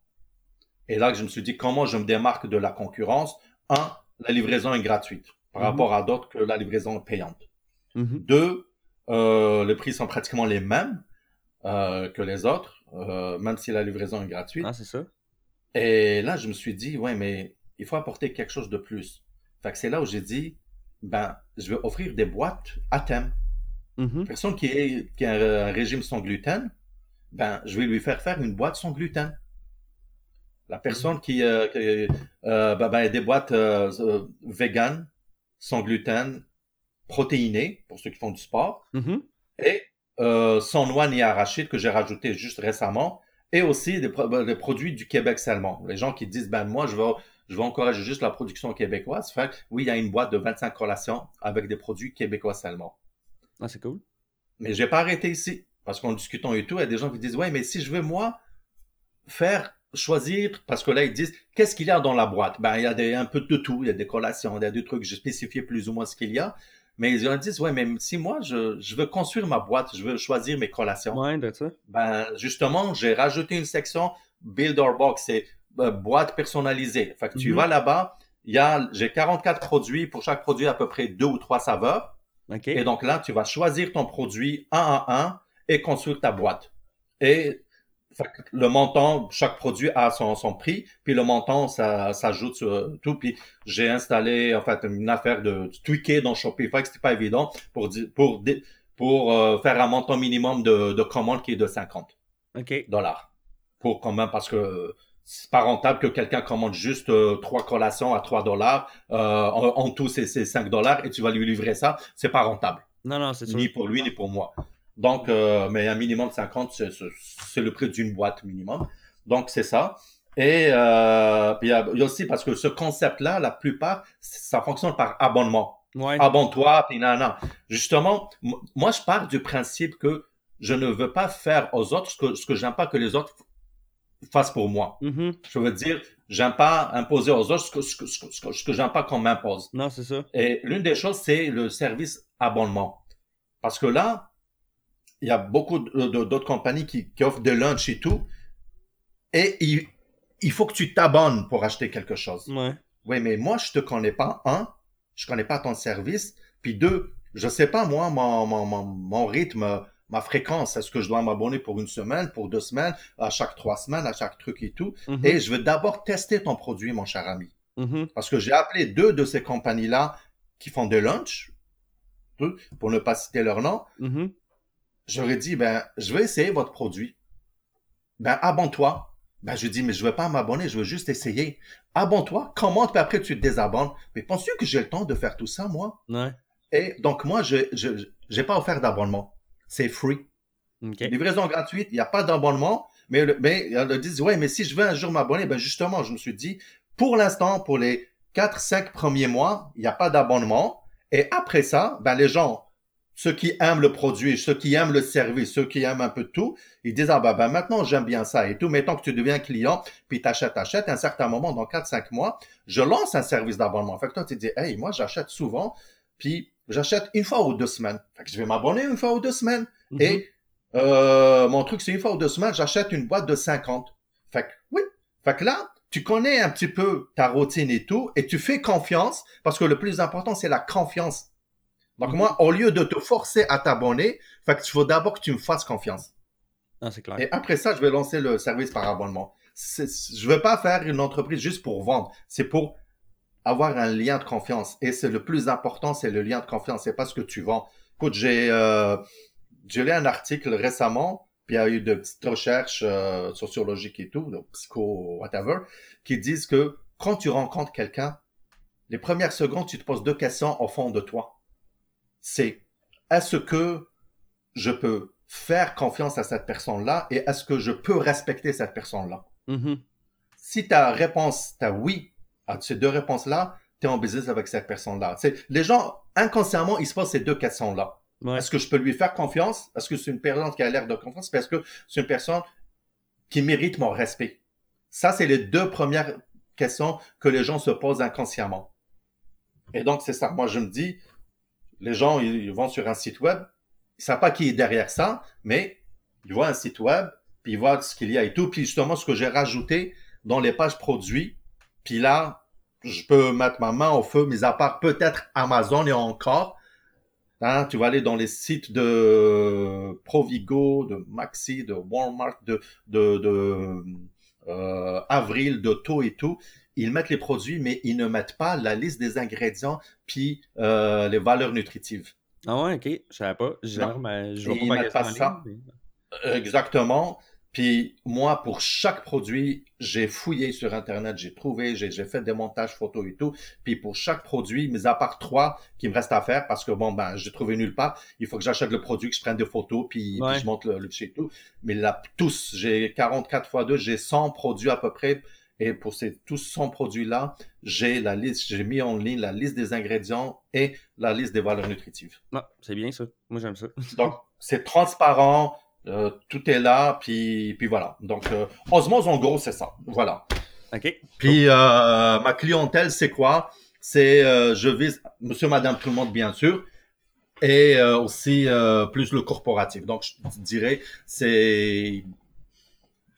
Et là, je me suis dit, comment je me démarque de la concurrence? Un, la livraison est gratuite par mhm. rapport à d'autres que la livraison est payante. Mhm. Deux, euh, les prix sont pratiquement les mêmes euh, que les autres, euh, même si la livraison est gratuite. Ah, c'est ça. Et là, je me suis dit, ouais, mais il faut apporter quelque chose de plus. Fait que c'est là où j'ai dit, ben, je vais offrir des boîtes à thème. Mm-hmm. Personne qui, est, qui a un régime sans gluten, ben, je vais lui faire faire une boîte sans gluten. La personne qui, euh, qui euh, ben, ben, des boîtes euh, vegan, sans gluten, protéinées, pour ceux qui font du sport, mm-hmm. et euh, sans noix ni arachide que j'ai rajouté juste récemment, et aussi des, des, produits du Québec seulement. Les gens qui disent, ben moi, je vais, je vais encourager juste la production québécoise. Fait oui, il y a une boîte de 25 collations avec des produits québécois seulement. Ah, c'est cool. Mais j'ai pas arrêté ici. Parce qu'en discutant et tout, il y a des gens qui disent, ouais, mais si je veux, moi, faire choisir, parce que là, ils disent, qu'est-ce qu'il y a dans la boîte? Ben, il y a des, un peu de tout. Il y a des collations, il y a des trucs, j'ai spécifié plus ou moins ce qu'il y a. Mais ils ont dit, ouais, mais si moi, je, je veux construire ma boîte, je veux choisir mes collations. Ouais, ça. Ben, justement, j'ai rajouté une section Builder Box, c'est euh, boîte personnalisée. Fait que tu mhm. vas là-bas, il y a, j'ai 44 produits, pour chaque produit à peu près deux ou trois saveurs. Okay. Et donc là, tu vas choisir ton produit un à un et construire ta boîte. Et le montant, chaque produit a son, son prix, puis le montant, ça s'ajoute sur tout. Puis j'ai installé en fait une affaire de, tweaker dans Shopify, c'était pas évident pour pour pour euh, faire un montant minimum de, de commande qui est de 50 dollars. Pour quand même parce que c'est pas rentable que quelqu'un commande juste euh, trois collations à 3 dollars euh, en, tout c'est 5 dollars et tu vas lui livrer ça, c'est pas rentable. Non non, c'est Ni pour lui ni pour moi. Donc, euh, mais un minimum de 50, c'est le prix d'une boîte minimum. Donc, c'est ça. Et euh, puis il y, a aussi parce que ce concept-là, la plupart, ça fonctionne par abonnement. Ouais. Abonne-toi, puis non, non. Justement, moi, je pars du principe que je ne veux pas faire aux autres ce que, ce que j'aime pas que les autres fassent pour moi. Mm-hmm. Je veux dire, j'aime pas imposer aux autres ce que, ce que, ce que, ce que j'aime pas qu'on m'impose. Non, c'est ça. Et l'une des choses, c'est le service abonnement. Parce que là, il y a beaucoup d'autres compagnies qui, offrent de lunch et tout. Et il, faut que tu t'abonnes pour acheter quelque chose. Ouais. Oui, mais moi, je te connais pas. Un, je connais pas ton service. Puis deux, je sais pas, moi, mon, mon, rythme, ma fréquence. Est-ce que je dois m'abonner pour une semaine, pour deux semaines, à chaque trois semaines, à chaque truc et tout. Mm-hmm. Et je veux d'abord tester ton produit, mon cher ami. Mm-hmm. Parce que j'ai appelé deux de ces compagnies-là qui font de lunch, pour ne pas citer leur nom. Mm-hmm j'aurais dit, ben, je vais essayer votre produit. Ben, abonne-toi. Ben, je dis, mais je veux pas m'abonner, je veux juste essayer. Abonne-toi, commente, puis après tu te désabonnes. Mais penses-tu que j'ai le temps de faire tout ça, moi? Ouais. Et donc, moi, je n'ai pas offert d'abonnement. C'est free. Livraison gratuite, il n'y a pas d'abonnement. Mais, le, mais ils disent, ouais, mais si je veux un jour m'abonner, ben justement, je me suis dit, pour l'instant, pour les 4-5 premiers mois, il n'y a pas d'abonnement. Et après ça, ben les gens, ceux qui aiment le produit, ceux qui aiment le service, ceux qui aiment un peu tout, ils disent, ah ben, ben maintenant j'aime bien ça et tout. Mettons que tu deviens client, puis t'achètes, t'achètes, à un certain moment, dans 4-5 mois, je lance un service d'abonnement. Fait que toi, tu dis, hey, moi j'achète souvent, puis j'achète une fois ou deux semaines. Fait que je vais m'abonner une fois ou deux semaines. Mm-hmm. Et euh, mon truc, c'est une fois ou deux semaines, j'achète une boîte de 50. Fait que, oui. Fait que là, tu connais un petit peu ta routine et tout, et tu fais confiance, parce que le plus important, c'est la confiance. Donc, moi, au lieu de te forcer à t'abonner, il faut d'abord que tu me fasses confiance. Ah, c'est clair. Et après ça, je vais lancer le service par abonnement. Je ne veux pas faire une entreprise juste pour vendre. C'est pour avoir un lien de confiance. Et c'est le plus important, c'est le lien de confiance. C'est pas ce que tu vends. Écoute, j'ai euh, lu un article récemment puis il y a eu de petites recherches euh, sociologiques et tout, de psycho, whatever, qui disent que quand tu rencontres quelqu'un, les premières secondes, tu te poses deux questions au fond de toi. C'est est-ce que je peux faire confiance à cette personne-là et est-ce que je peux respecter cette personne-là? Mm-hmm. Si ta réponse, ta oui à ces deux réponses-là, tu es en business avec cette personne-là. Les gens, inconsciemment, ils se posent ces deux questions-là. Est-ce que je peux lui faire confiance? Est-ce que c'est une personne qui a l'air de confiance? Parce que c'est une personne qui mérite mon respect. Ça, c'est les deux premières questions que les gens se posent inconsciemment. Et donc, c'est ça. Moi, je me dis, les gens, ils vont sur un site web, ils savent pas qui est derrière ça, mais ils voient un site web, puis ils voient ce qu'il y a et tout. Puis justement, ce que j'ai rajouté dans les pages produits, puis là, je peux mettre ma main au feu, mis à part peut-être Amazon et encore, Hein, tu vas aller dans les sites de Provigo, de Maxi, de Walmart, de, de, euh, Avril, de To et tout. Ils mettent les produits, mais ils ne mettent pas la liste des ingrédients puis euh, les valeurs nutritives. Ah ouais, ok, je savais pas. Genre, mais je vois pas, ça. Exactement. Puis moi, pour chaque produit, j'ai fouillé sur Internet, j'ai trouvé, j'ai fait des montages photos et tout. Puis pour chaque produit, mis à part trois qui me restent à faire, parce que bon, ben, j'ai trouvé nulle part, il faut que j'achète le produit, que je prenne des photos, puis, je monte le, le et tout. Mais là, tous, j'ai 44 fois 2, j'ai 100 produits à peu près. Et pour ces tous 100 produits-là, j'ai la liste, j'ai mis en ligne la liste des ingrédients et la liste des valeurs nutritives. Ah, c'est bien ça. Moi, j'aime ça. Donc, c'est transparent euh, tout est là, puis, puis voilà. Donc, euh, Osmose, en gros, c'est ça. Voilà. OK. Puis, euh, ma clientèle, c'est quoi? C'est, euh, je vise monsieur, madame, tout le monde, bien sûr, et aussi plus le corporatif. Donc, je dirais, c'est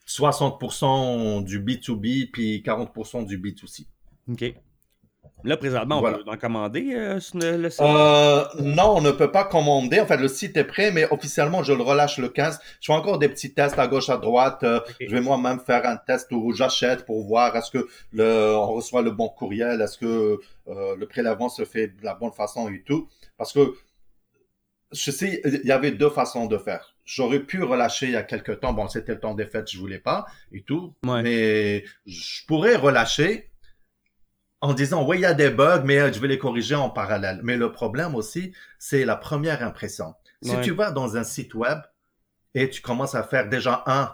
60% du B2B, puis 40% du B2C. OK. Là, présentement, on peut en commander euh, le, site? Euh, non, on ne peut pas commander. En fait, le site est prêt, mais officiellement, je le relâche le 15. Je fais encore des petits tests à gauche, à droite. Euh, je vais moi-même faire un test où j'achète pour voir est-ce que le, on reçoit le bon courriel, est-ce que le prélèvement se fait de la bonne façon et tout. Parce que je sais, il y avait deux façons de faire. J'aurais pu relâcher il y a quelques temps. Bon, c'était le temps des fêtes, je voulais pas et tout. Mais je pourrais relâcher en disant, oui, il y a des bugs, mais euh, je vais les corriger en parallèle. Mais le problème aussi, c'est la première impression. Si tu vas dans un site web et tu commences à faire déjà un,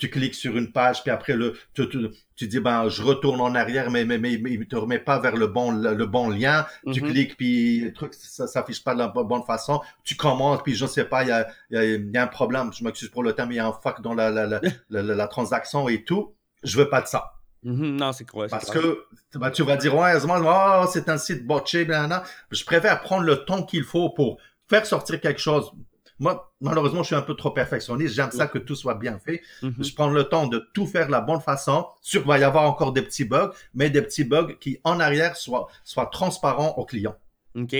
tu cliques sur une page, puis après le, tu, tu, dis ben je retourne en arrière, mais mais mais, mais il te remet pas vers le bon le, bon lien. Tu mhm. cliques, puis le truc ça s'affiche pas de la bonne façon. Tu commences, puis je sais pas, il y a, y, y a un problème. Je m'excuse pour le temps, mais il y a un fuck dans la la, la, la, la transaction et tout. Je veux pas de ça. Mhm, non, c'est quoi? Parce que bah, tu vas dire, ouais, oh, c'est un site botché, blablabla. Je préfère prendre le temps qu'il faut pour faire sortir quelque chose. Moi, malheureusement, je suis un peu trop perfectionniste. J'aime ça que tout soit bien fait. Mhm. Je prends le temps de tout faire de la bonne façon. Sûr, il va y avoir encore des petits bugs, mais des petits bugs qui, en arrière, soient, soient transparents au client. OK.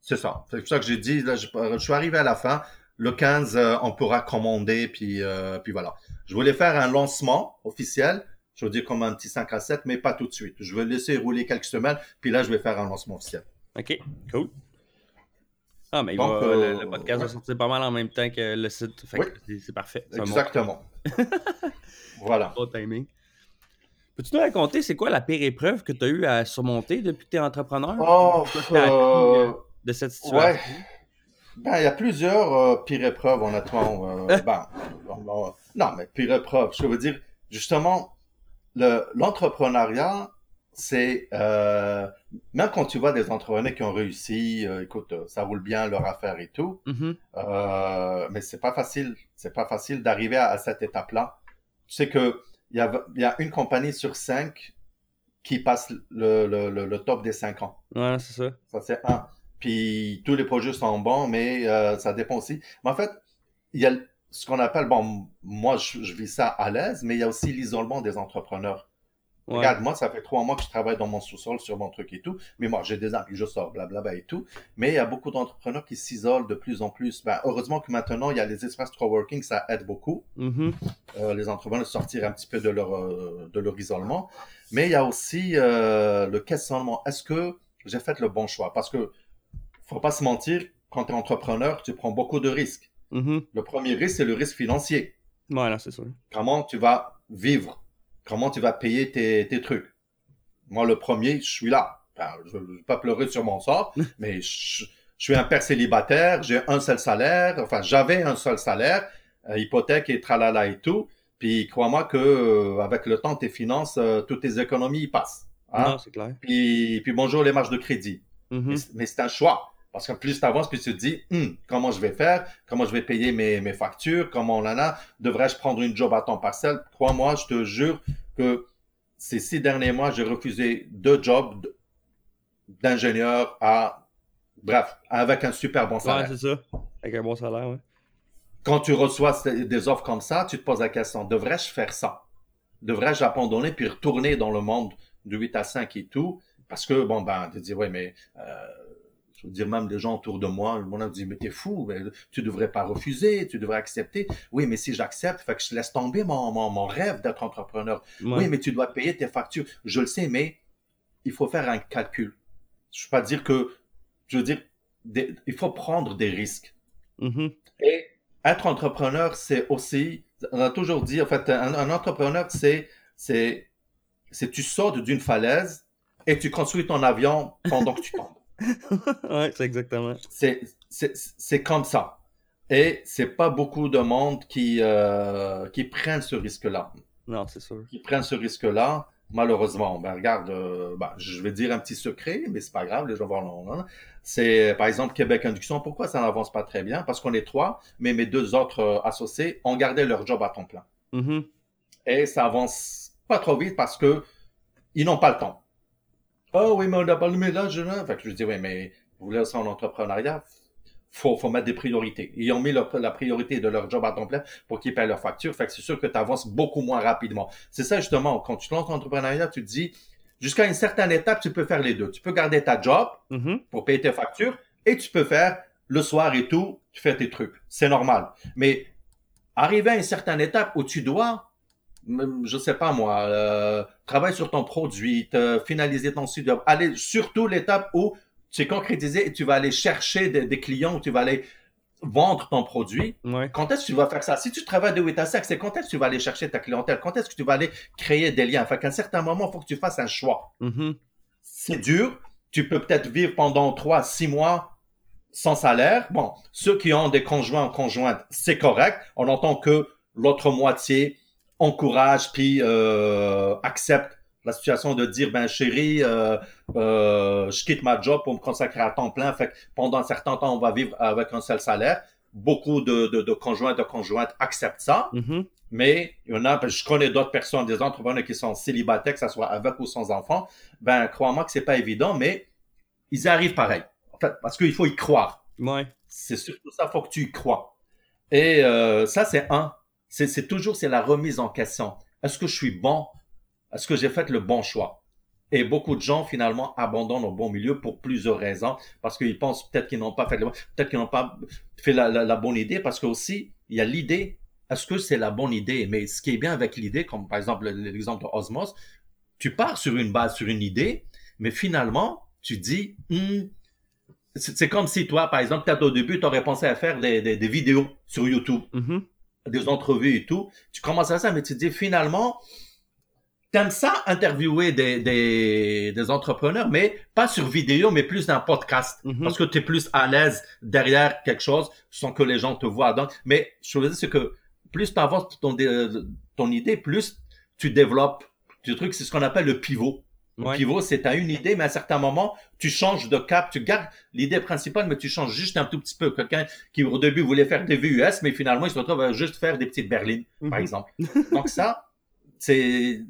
C'est ça. C'est pour ça que j'ai dit, là, je, suis arrivé à la fin. Le 15, euh, on pourra commander, puis, euh, puis voilà. Je voulais faire un lancement officiel je veux dire comme un petit 5 à 7, mais pas tout de suite. Je vais laisser rouler quelques semaines, puis là, je vais faire un lancement officiel. OK, cool. Ah, mais Donc, va- euh, le, le podcast va sortir pas mal en même temps que le site. Fait Oui. c'est- c'est parfait. Exactement. voilà. bon timing. Peux-tu nous raconter c'est quoi la pire épreuve que tu as eu à surmonter depuis que tu es entrepreneur? Oh, euh, euh, de cette situation? ouais. Ben, il y a plusieurs euh, pires épreuves, honnêtement. Euh, ben, non, mais pire épreuve, je veux dire, justement, le- l'entrepreneuriat, c'est, euh, même quand tu vois des entrepreneurs qui ont réussi, euh, écoute, euh, ça roule bien leur affaire et tout, Mhm. euh, mais c'est pas facile, c'est pas facile d'arriver à, à cette étape-là. Tu sais que il y a, il y a une compagnie sur cinq qui passe le, le, le, le top des cinq ans. Ouais, c'est ça. Ça, c'est un. Puis tous les projets sont bons, mais euh, ça dépend aussi. Mais en fait, il y a ce qu'on appelle, bon, moi, je, je vis ça à l'aise, mais il y a aussi l'isolement des entrepreneurs. Ouais. Regarde, moi, ça fait trois mois que je travaille dans mon sous-sol sur mon truc et tout. Mais moi, j'ai des amis, je sors, blablabla et tout. Mais il y a beaucoup d'entrepreneurs qui s'isolent de plus en plus. Ben, heureusement que maintenant, il y a les espaces coworking, ça aide beaucoup Mhm. euh, les entrepreneurs sortir un petit peu de leur, euh, de leur isolement. Mais il y a aussi euh, le questionnement. Est-ce que j'ai fait le bon choix? Parce que faut pas se mentir, quand tu es entrepreneur, tu prends beaucoup de risques. Mhm. Le premier risque, c'est le risque financier. Ouais, là, c'est sûr. Comment tu vas vivre? Comment tu vas payer tes, tes trucs? Moi, le premier, je suis là. Enfin, je ne vais pas pleurer sur mon sort, mais je, je suis un père célibataire, j'ai un seul salaire, enfin, j'avais un seul salaire, euh, hypothèque et tralala et tout. Puis, crois-moi que euh, avec le temps, tes finances, euh, toutes tes économies, passent. Hein? Non, c'est clair. Puis, puis, bonjour les marges de crédit. Mhm. C'est- Mais c'est un choix. Parce que plus tu avances, plus tu te dis, Hum, comment je vais faire, comment je vais payer mes, mes factures, comment là là, devrais-je prendre une job à temps partiel? Crois-moi, je te jure que ces six derniers mois, j'ai refusé deux jobs d'ingénieur à, bref, avec un super bon Ouais, salaire. c'est ça. Avec un bon salaire, ouais. Quand tu reçois des offres comme ça, tu te poses la question, devrais-je faire ça? Devrais-je abandonner puis retourner dans le monde du 8 à 5 et tout? Parce que, bon, ben, tu te dis, ouais, mais, euh, je veux dire, même des gens autour de moi, monde me dit, mais t'es fou, mais tu devrais pas refuser, tu devrais accepter. Oui, mais si j'accepte, fait que je laisse tomber mon, mon, mon rêve d'être entrepreneur. Ouais. Oui, mais tu dois payer tes factures. Je le sais, mais il faut faire un calcul. Je veux pas dire que, je veux dire, des- il faut prendre des risques. Mhm. Et être entrepreneur, c'est aussi, on a toujours dit, en fait, un, un entrepreneur, c'est, c'est, c'est tu sautes d'une falaise et tu construis ton avion pendant que tu tombes. ouais, c'est exactement. C'est, comme ça. Et c'est pas beaucoup de monde qui, euh, qui prennent ce risque-là. Non, c'est sûr. Qui prennent ce risque-là, malheureusement. Ben, regarde, euh, ben, je vais dire un petit secret, mais c'est pas grave, les gens vont l'entendre. C'est, par exemple, Québec Induction. Pourquoi ça n'avance pas très bien? Parce qu'on est trois, mais mes deux autres euh, associés ont gardé leur job à temps plein. Mhm. Et ça avance pas trop vite parce que ils n'ont pas le temps. Oh oui, mais on n'a pas le ménage, là. Fait que je dis, oui, mais vous voulez ça en entrepreneuriat? Faut, faut mettre des priorités. Ils ont mis leur- la priorité de leur job à temps plein pour qu'ils paient leurs factures. Fait que c'est sûr que tu avances beaucoup moins rapidement. C'est ça, justement. Quand tu lances en entrepreneuriat, tu te dis, jusqu'à une certaine étape, tu peux faire les deux. Tu peux garder ta job Mhm. pour payer tes factures et tu peux faire le soir et tout, tu fais tes trucs. C'est normal. Mais arriver à une certaine étape où tu dois, je sais pas moi, euh, travailler sur ton produit, te- finaliser ton site web, aller surtout l'étape où tu es concrétisé et tu vas aller chercher des, des clients, où tu vas aller vendre ton produit. Ouais. Quand est-ce que tu vas faire ça? Si tu travailles de 8 à 5, c'est quand est-ce que tu vas aller chercher ta clientèle? Quand est-ce que tu vas aller créer des liens? Fait qu'à un certain moment, il faut que tu fasses un choix Mhm. c'est dur. Tu peux peut-être vivre pendant trois, six mois sans salaire. Bon, ceux qui ont des conjoints ou conjointes, c'est correct. On entend que l'autre moitié encourage puis euh, accepte la situation de dire ben chérie, euh, euh, je quitte ma job pour me consacrer à temps plein. Fait que pendant un certain temps, on va vivre avec un seul salaire. Beaucoup de, de, de conjoints de conjointes acceptent ça. Mhm. Mais il y en a, que je connais d'autres personnes, des entrepreneurs qui sont célibataires, que ce soit avec ou sans enfants. Ben, crois-moi que c'est pas évident, mais ils y arrivent pareil. En fait, parce qu'il faut y croire. Ouais. C'est surtout ça, faut que tu y crois. Et euh, ça, c'est un. C'est toujours c'est la remise en question. Est-ce que je suis bon? Est-ce que j'ai fait le bon choix? Et beaucoup de gens finalement abandonnent au bon milieu pour plusieurs raisons, parce qu'ils pensent peut-être qu'ils n'ont pas fait le peut-être qu'ils n'ont pas fait la, la- bonne idée, parce que aussi il y a l'idée. Est-ce que c'est la bonne idée? Mais ce qui est bien avec l'idée, comme par exemple l'exemple de Osmos, tu pars sur une base, sur une idée, mais finalement tu dis, Hmm, c'est comme si toi, par exemple, peut-être au début, tu aurais pensé à faire des, des, vidéos sur YouTube, Mhm. Des entrevues et tout. Tu commences à ça, mais tu te dis finalement, t'aimes ça interviewer des, des, des entrepreneurs, mais pas sur vidéo, mais plus dans un podcast. Mhm. Parce que tu es plus à l'aise derrière quelque chose sans que les gens te voient. Donc, mais je veux dire, c'est que plus tu avances ton, ton idée, plus tu développes du truc, c'est ce qu'on appelle le pivot. Le Ouais. pivot, c'est à une idée, mais à un certain moment, tu changes de cap, tu gardes l'idée principale, mais tu changes juste un tout petit peu. Quelqu'un qui au début voulait faire des VUS, mais finalement, il se retrouve à juste faire des petites berlines, par Mhm. exemple. Donc ça, c'est...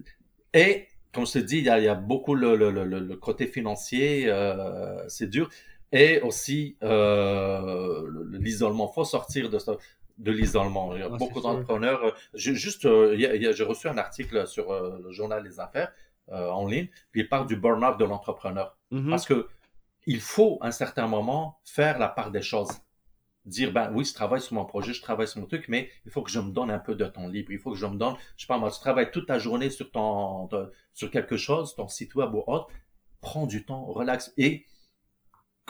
Et, comme je te dis, il y a, il y a beaucoup le, le, le, le côté financier, euh, c'est dur. Et aussi, euh, le- l'isolement. faut sortir de ça de l'isolement. Il y a Ah, beaucoup d'entrepreneurs. euh, Juste, euh, j'ai reçu un article sur euh, le journal Les Affaires euh, en ligne, puis il parle du burn-out de l'entrepreneur. Mhm. Parce que il faut, à un certain moment, faire la part des choses. Dire, ben oui, je travaille sur mon projet, je travaille sur mon truc, mais il faut que je me donne un peu de temps libre. Il faut que je me donne, je sais pas moi, tu travailles toute ta journée sur ton, de- sur quelque chose, ton site web ou autre, prends du temps, relax. Et,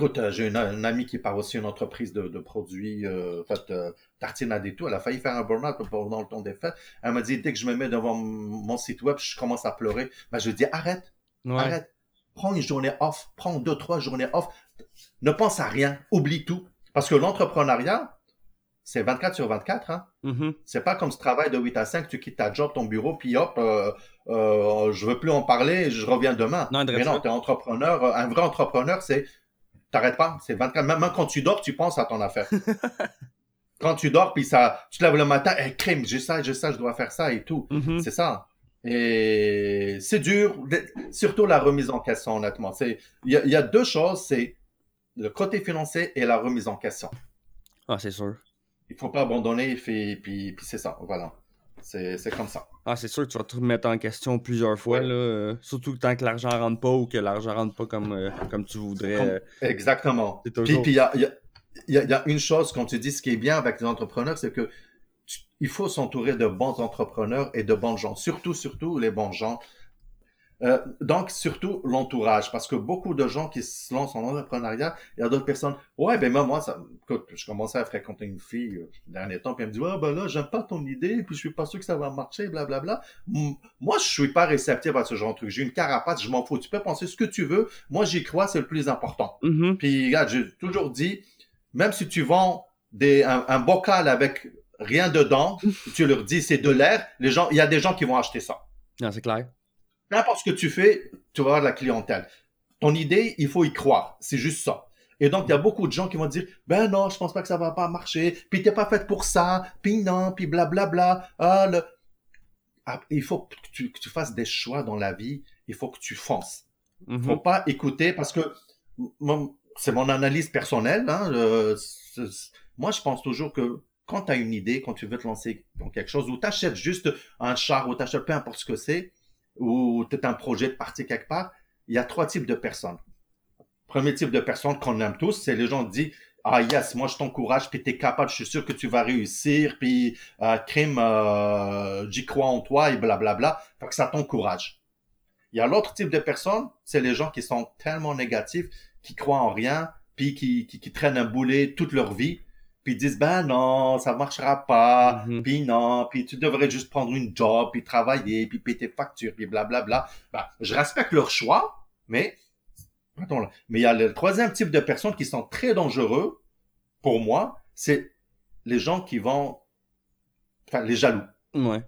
écoute, euh, j'ai une, une amie qui part aussi une entreprise de, de produits, euh, en fait, euh, tartinade et tout. Elle a failli faire un burn-out pendant le temps des fêtes. Elle m'a dit, dès que je me mets devant mon site web, je commence à pleurer. Ben, je lui dis, arrête. Ouais. Arrête. Prends une journée off. Prends deux, trois journées off. Ne pense à rien. Oublie tout. Parce que l'entrepreneuriat, c'est 24 sur 24. Hein? Mhm. C'est pas comme ce travail de 8 à 5, tu quittes ta job, ton bureau, puis hop, euh, euh, je veux plus en parler, je reviens demain. Non, Mais non, direct t'es entrepreneur. euh, Un vrai entrepreneur, c'est t'arrêtes pas. C'est 24. Même quand tu dors, tu penses à ton affaire. quand tu dors, puis ça, tu te lèves le matin, hey, crime, j'ai ça, j'ai ça, je dois faire ça et tout. Mhm. C'est ça. Et c'est dur, surtout la remise en question, honnêtement. C'est, il y, a- il y a deux choses, c'est le côté financier et la remise en question. Ah, c'est sûr. Il faut pas abandonner, puis, puis, puis c'est ça, voilà. C'est, comme ça. Ah, c'est sûr que tu vas te remettre en question plusieurs fois, Ouais. là. euh, surtout tant que l'argent rentre pas ou que l'argent rentre pas comme, euh, comme tu voudrais. Comme- euh, Exactement. Toujours- puis il y a, y, a, il y a- il y a une chose, quand tu dis ce qui est bien avec les entrepreneurs, c'est que tu- il faut s'entourer de bons entrepreneurs et de bons gens. Surtout, surtout les bons gens. Euh, donc, surtout l'entourage, parce que beaucoup de gens qui se lancent en entrepreneuriat, il y a d'autres personnes. Ouais, ben moi, moi, ça, écoute, je commençais à fréquenter une fille euh, dernier temps, puis elle me dit, ouais, ben là, j'aime pas ton idée, puis je suis pas sûr que ça va marcher, blablabla. M- Moi, je suis pas réceptif à ce genre de truc. J'ai une carapace, je m'en fous. Tu peux penser ce que tu veux. Moi, j'y crois, c'est le plus important. Mhm. Puis, regarde, j'ai toujours dit, même si tu vends des, un, un bocal avec rien dedans, tu leur dis c'est de l'air, les gens, il y a des gens qui vont acheter ça. Non, c'est clair. N'importe ce que tu fais, tu vas avoir de la clientèle. Ton idée, il faut y croire. C'est juste ça. Et donc, il y a beaucoup de gens qui vont dire, ben non, je pense pas que ça va pas marcher, puis t'es pas fait pour ça, puis non, puis blablabla. Ah, le... Ah, il faut que tu, que tu fasses des choix dans la vie, il faut que tu fonces Mhm. faut pas écouter parce que c'est mon analyse personnelle. Hein, euh, moi, je pense toujours que quand tu as une idée, quand tu veux te lancer dans quelque chose, ou tu achètes juste un char, ou tu achètes peu importe ce que c'est, ou tu un projet de partir quelque part, il y a trois types de personnes. Premier type de personnes qu'on aime tous, c'est les gens qui disent ah yes, moi je t'encourage, puis t'es capable, je suis sûr que tu vas réussir, puis euh, crime, euh, j'y crois en toi et blablabla. Fait que ça t'encourage. Il y a l'autre type de personnes, c'est les gens qui sont tellement négatifs, qui croient en rien, puis qui, qui, qui traînent un boulet toute leur vie, puis ils disent ben non, ça marchera pas, Mhm. puis non, puis tu devrais juste prendre une job, puis travailler, puis payer tes factures, puis blablabla. Ben, je respecte leur choix, mais attends là. Mais il y a le troisième type de personnes qui sont très dangereux pour moi, c'est les gens qui vont, enfin les jaloux. Ouais.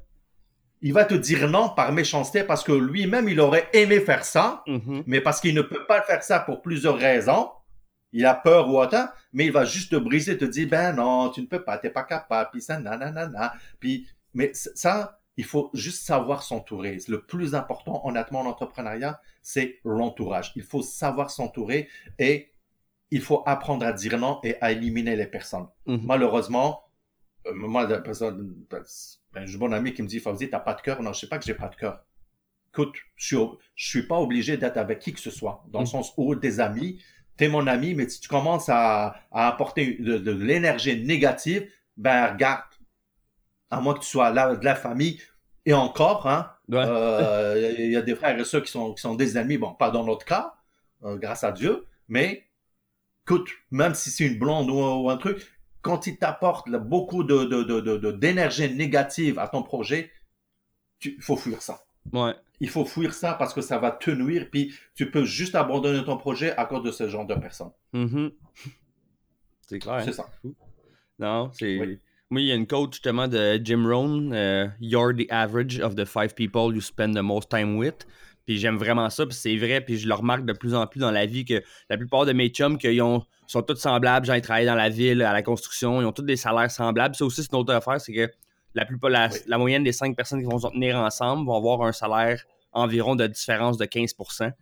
Il va te dire non par méchanceté parce que lui-même il aurait aimé faire ça, Mhm. mais parce qu'il ne peut pas faire ça pour plusieurs raisons, il a peur ou autant, mais il va juste te briser, te dire, ben non, tu ne peux pas, t'es pas capable, puis ça, nanana, puis, mais ça, il faut juste savoir s'entourer. Le plus important, honnêtement, en entrepreneuriat, c'est l'entourage. Il faut savoir s'entourer et il faut apprendre à dire non et à éliminer les personnes. Mhm. Malheureusement, euh, moi, la personne, ben, j'ai un bon ami qui me dit, Fauzi, t'as pas de cœur. Non, je sais pas que j'ai pas de cœur. Écoute, je suis, je suis pas obligé d'être avec qui que ce soit. Dans le Mm. sens où des amis, t'es mon ami, mais si tu commences à, à apporter de, de l'énergie négative, ben, regarde. À moins que tu sois là de la famille. Et encore, hein, Ouais. euh, il y a des frères et sœurs qui sont, qui sont des amis. Bon, pas dans notre cas, euh, grâce à Dieu, mais écoute, même si c'est une blonde ou, un truc, quand il t'apporte beaucoup de, de, d'énergie négative à ton projet, il faut fuir ça. Ouais. Il faut fuir ça parce que ça va te nuire, puis tu peux juste abandonner ton projet à cause de ce genre de personnes. Mm-hmm. C'est clair. C'est ça. Non, c'est. Oui. il y a une coach justement de Jim Rohn, euh, You're the average of the five people you spend the most time with. Puis j'aime vraiment ça, puis c'est vrai, puis je le remarque de plus en plus dans la vie que la plupart de mes chums qui sont tous semblables, j'en ai travaillé dans la ville, à la construction, ils ont tous des salaires semblables. Ça aussi, c'est une autre affaire, c'est que la, plupart, la, moyenne des cinq personnes qui vont se tenir ensemble vont avoir un salaire environ de différence de 15%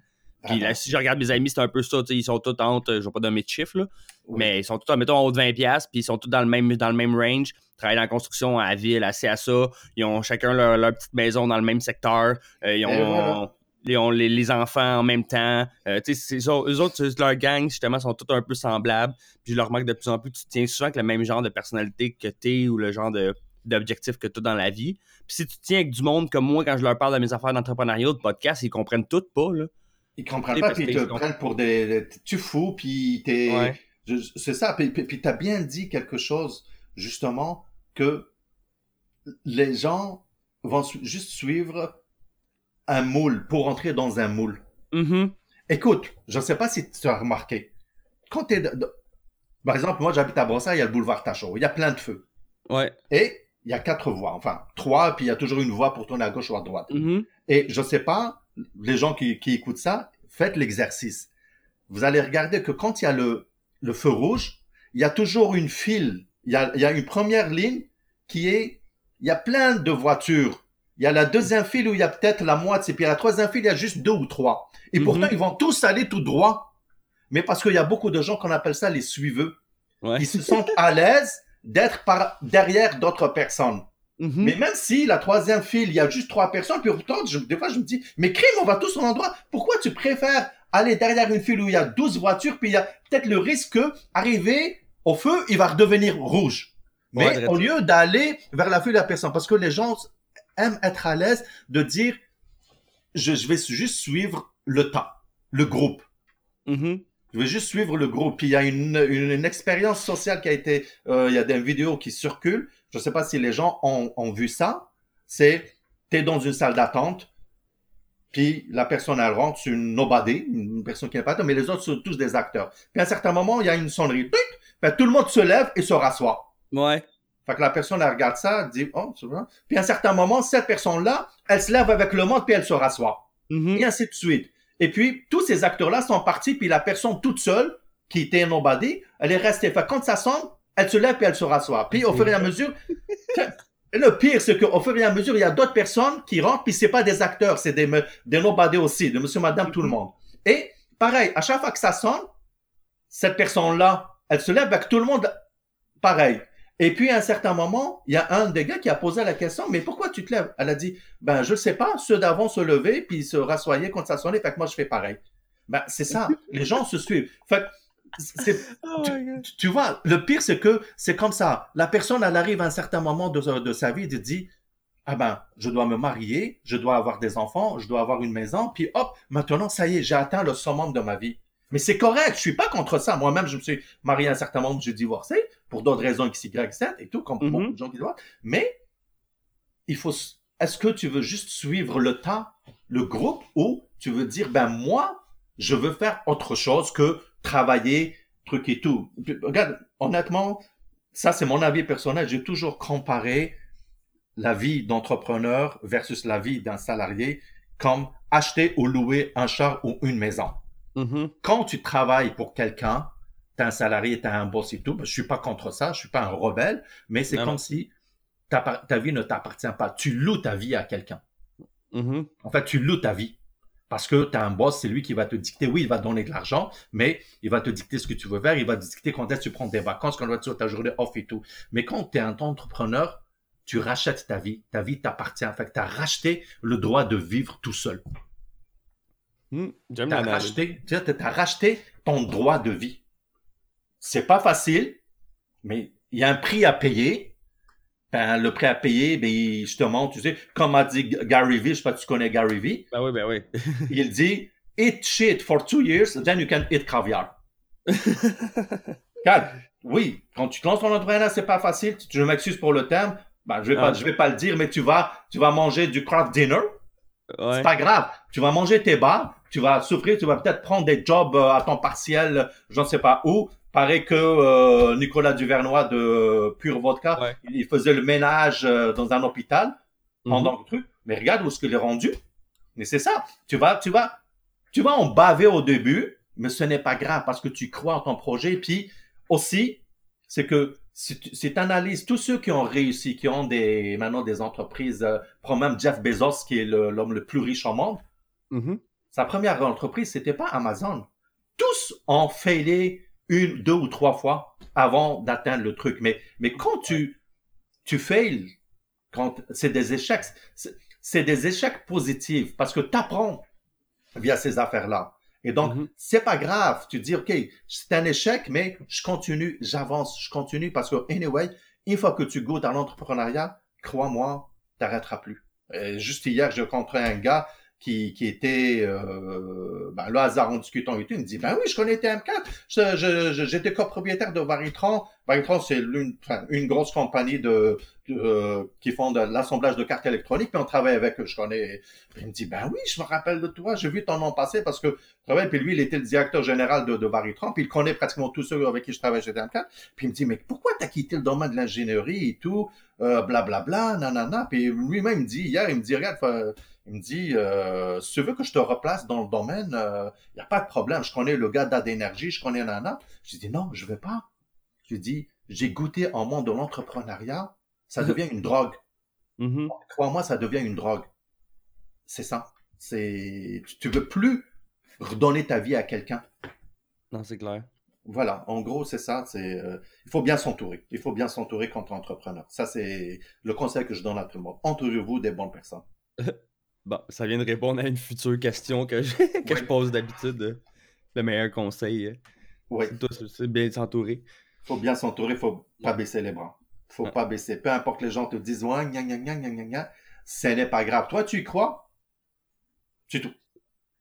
puis là, si je regarde mes amis, c'est un peu ça. Ils sont tous entre, je ne vais pas donner de chiffres, là, mais ils sont tous, mettons, en haut de 20$, puis ils sont tous dans le même, dans le même range. Ils travaillent dans la construction, à la ville, à CSA. Ils ont chacun leur, petite maison dans le même secteur. Euh, ils ont, ils ont les, enfants en même temps. Euh, eux autres, leur gang, justement, sont tous un peu semblables. Puis je leur remarque de plus en plus, tu tiens souvent avec le même genre de personnalité que tu es ou le genre de d'objectifs que tu as dans la vie. Puis si tu tiens avec du monde comme moi, quand je leur parle de mes affaires d'entrepreneuriat, de podcast, ils comprennent tout pas. Là. Ils comprennent pas, puis ils te prennent pour des. Tu fous, puis t'es. C'est ça, puis, puis, t'as bien dit quelque chose, justement, que les gens vont juste suivre un moule pour entrer dans un moule. Mm-hmm. Écoute, je ne sais pas si tu as remarqué. Quand es. Par exemple, moi, j'habite à Brossard, il y a le boulevard Tachot. Il y a plein de feux. Ouais. Et il y a quatre voies, enfin trois, puis il y a toujours une voie pour tourner à gauche ou à droite. Mm-hmm. Et je sais pas, les gens qui, écoutent ça, faites l'exercice. Vous allez regarder que quand il y a le, le feu rouge, il y a toujours une file. Il y a, il y a une première ligne qui est, il y a plein de voitures il y a la deuxième file où il y a peut-être la moitié, puis à la troisième file, il y a juste deux ou trois. Et mhm. pourtant, ils vont tous aller tout droit. Mais parce qu'il y a beaucoup de gens qu'on appelle ça les suiveux. Ils se sentent à l'aise d'être par derrière d'autres personnes. Mhm. Mais même si la troisième file, il y a juste trois personnes, puis pourtant, des fois, je me dis, mais crime, on va tous au endroit. Pourquoi tu préfères aller derrière une file où il y a 12 voitures, puis il y a peut-être le risque que, arriver au feu, il va redevenir rouge? Mais au lieu d'aller vers la file de la personne, parce que les gens aime être à l'aise de dire je, vais juste suivre le temps, le groupe. Mm-hmm. Je vais juste suivre le groupe. Puis il y a une, une, expérience sociale qui a été, euh, il y a des vidéos qui circulent. Je ne sais pas si les gens ont, ont vu ça. C'est, tu es dans une salle d'attente, puis la personne elle rentre, c'est une nobody, une personne qui n'est pas mais les autres sont tous des acteurs. Puis à un certain moment, il y a une sonnerie. tout le monde se lève et se rassoit. Ouais. Fait que la personne, elle regarde ça, elle dit, oh, c'est vrai. Puis à un certain moment, cette personne-là, elle se lève avec le monde, puis elle se rassoit. Mm-hmm. Et ainsi de suite. Et puis, tous ces acteurs-là sont partis, puis la personne toute seule, qui était nobody, elle est restée. Fait quand ça sonne, elle se lève, puis elle se rassoit. Puis au fur et à mesure, le pire, c'est qu'au fur et à mesure, il y a d'autres personnes qui rentrent, puis c'est pas des acteurs, c'est des, des nobody aussi, de monsieur, madame, tout le monde. Et pareil, à chaque fois que ça sonne, cette personne-là, elle se lève avec tout le monde, pareil. Et puis, à un certain moment, il y a un des gars qui a posé la question, mais pourquoi tu te lèves? Elle a dit, ben, je ne sais pas, ceux d'avant se levaient, puis se rassoyaient quand ça sonnait, fait que moi, je fais pareil. Ben, c'est ça. Les gens se suivent. Fait oh tu, vois, le pire, c'est que c'est comme ça. La personne, elle arrive à un certain moment de, de sa vie, elle dit, ah ben, je dois me marier, je dois avoir des enfants, je dois avoir une maison, puis hop, maintenant, ça y est, j'ai atteint le summum de ma vie. Mais c'est correct, je suis pas contre ça. Moi-même, je me suis marié à un certain moment, j'ai divorcé pour d'autres raisons X, Y, Z et tout, comme mm-hmm. beaucoup de gens qui doivent. Mais il faut. Est-ce que tu veux juste suivre le temps, le groupe, ou tu veux dire, ben moi, je veux faire autre chose que travailler, truc et tout? Regarde, honnêtement, ça c'est mon avis personnel. J'ai toujours comparé la vie d'entrepreneur versus la vie d'un salarié comme acheter ou louer un char ou une maison. Mm-hmm. Quand tu travailles pour quelqu'un, tu un salarié, tu as un boss et tout, ben, je suis pas contre ça, je suis pas un rebelle, mais c'est comme si ta, ta, vie ne t'appartient pas. Tu loues ta vie à quelqu'un. Mm-hmm. En fait, tu loues ta vie. Parce que tu as un boss, c'est lui qui va te dicter. Oui, il va donner de l'argent, mais il va te dicter ce que tu veux faire. Il va te dicter quand est-ce que tu prends des vacances, quand est-ce que ta journée off et tout. Mais quand tu es un entrepreneur, tu rachètes ta vie. Ta vie t'appartient. En fait, tu as racheté le droit de vivre tout seul. Hmm, tu as, as racheté ton droit de vie. C'est pas facile, mais il y a un prix à payer. Ben, le prix à payer, ben, justement, tu sais, comme a dit Gary Vee, je sais pas si tu connais Gary Vee. Ben oui, ben oui. il dit, eat shit for two years, then you can eat caviar. oui, quand tu lances ton entrepreneur, c'est pas facile. Je m'excuse pour le terme. Ben, je vais pas, ah. je vais pas le dire, mais tu vas, tu vas manger du craft dinner. C'est pas grave. Tu vas manger tes bars, tu vas souffrir, tu vas peut-être prendre des jobs euh, à temps partiel, je ne sais pas où. Paraît que euh, Nicolas Duvernois de Pure Vodka, il faisait le ménage euh, dans un hôpital pendant mhm. le truc. Mais regarde où est-ce qu'il est rendu. Mais c'est ça. Tu vas, tu vas, tu vas en baver au début, mais ce n'est pas grave parce que tu crois en ton projet. Puis aussi, c'est que si tu analyses tous ceux qui ont réussi, qui ont des, maintenant des entreprises, euh, prends même Jeff Bezos, qui est l'homme le, plus riche au monde, mm-hmm. sa première entreprise, c'était pas Amazon. Tous ont failé une, deux ou trois fois avant d'atteindre le truc. Mais, mais quand tu, tu fails, quand c'est des échecs, c'est des échecs positifs parce que tu apprends via ces affaires-là. Et donc, mm-hmm. c'est pas grave. Tu dis, OK, c'est un échec, mais je continue, j'avance, je continue parce que, anyway, une fois que tu goûtes à l'entrepreneuriat, crois-moi, t'arrêteras plus. juste hier, j'ai rencontré un gars qui, qui était euh, ben, le hasard en discutant et tout, il me dit ben oui, je connais TM4, j'étais copropriétaire de Varitron. Varitron, c'est une, une grosse compagnie de, euh, qui font de l'assemblage de cartes électroniques, puis on travaille avec eux, je connais. il me dit ben oui, je me rappelle de toi, j'ai vu ton nom passer parce que travaille, puis lui, il était le directeur général de, de Varitron, puis il connaît pratiquement tous ceux avec qui je travaille chez TM4. Puis il me dit mais pourquoi t'as quitté le domaine de l'ingénierie et tout, euh, blablabla, bla, bla, nanana. Puis lui-même me dit hier, il me dit regarde, il me dit, euh, si tu veux que je te replace dans le domaine, il euh, n'y a pas de problème. Je connais le gars d'énergie, je connais Nana. Je dis, non, je ne vais pas. Je dis, j'ai goûté en monde de l'entrepreneuriat, ça devient une drogue. Mm-hmm. Crois-moi, ça devient une drogue. C'est ça. C'est, tu veux plus redonner ta vie à quelqu'un. Non, c'est clair. Voilà, en gros, c'est ça. C'est, euh, il faut bien s'entourer. Il faut bien s'entourer quand tu es entrepreneur. Ça, c'est le conseil que je donne à tout le monde. Entourez-vous des bonnes personnes. Bon, ça vient de répondre à une future question que je, que je pose d'habitude. Le meilleur conseil. Euh, oui. C'est bien s'entourer. faut bien s'entourer, faut pas baisser les bras. faut pas baisser. Peu importe les gens te disent, ouais, gna, gna, gna, gna, gna, ce n'est pas grave. Toi, tu y crois? C'est tout.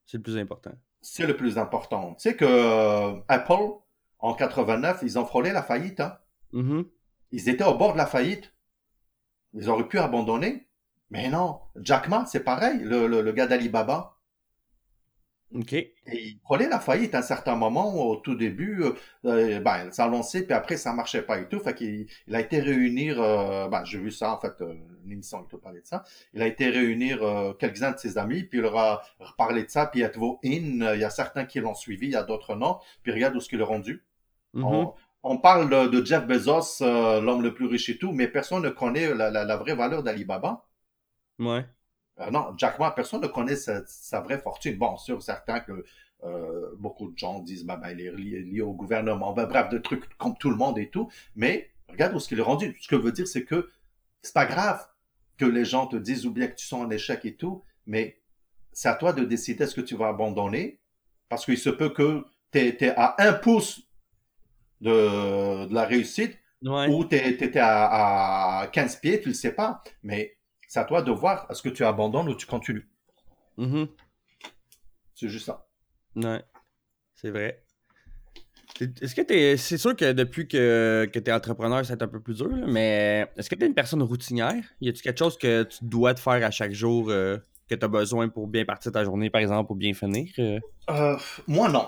C'est le plus important. C'est le plus important. Tu sais que euh, Apple, en 89, ils ont frôlé la faillite. Hein? Mm-hmm. Ils étaient au bord de la faillite. Ils auraient pu abandonner. Mais non, Jack Ma, c'est pareil, le, le, gars d'Alibaba. OK. Et il prenait la faillite à un certain moment, au tout début, euh, euh, ben, ça lancé, puis après, ça marchait pas et tout. Fait qu'il il a été réunir, euh, ben, j'ai vu ça, en fait, euh, l'émission, il te parlait de ça. Il a été réunir euh, quelques-uns de ses amis, puis il leur a reparlé de ça, puis à in, il y a certains qui l'ont suivi, il y a d'autres non, puis regarde où ce qu'il est rendu. Mm-hmm. on, parle de, Jeff Bezos, l'homme le plus riche et tout, mais personne ne connaît la, la, la vraie valeur d'Alibaba. Ouais. Euh, non, Jack Ma, personne ne connaît sa, vraie fortune. Bon, sûr, certains que euh, beaucoup de gens disent, bah, bah, il est lié, au gouvernement, ben, bref, de trucs comme tout le monde et tout. Mais regarde où ce qu'il est rendu. Ce que je veux dire, c'est que c'est pas grave que les gens te disent ou bien que tu sois en échec et tout, mais c'est à toi de décider est-ce que tu vas abandonner, parce qu'il se peut que tu es, à un pouce de, de la réussite, ou tu étais à, à 15 pieds, tu le sais pas. Mais c'est à toi de voir est-ce que tu abandonnes ou tu continues. Mm-hmm. C'est juste ça. Ouais, c'est vrai. Est-ce que t'es. C'est sûr que depuis que, que tu es entrepreneur, c'est un peu plus dur, mais est-ce que tu es une personne routinière? Y a-tu quelque chose que tu dois te faire à chaque jour euh, que tu as besoin pour bien partir ta journée, par exemple, ou bien finir? Euh? Euh, moi, non.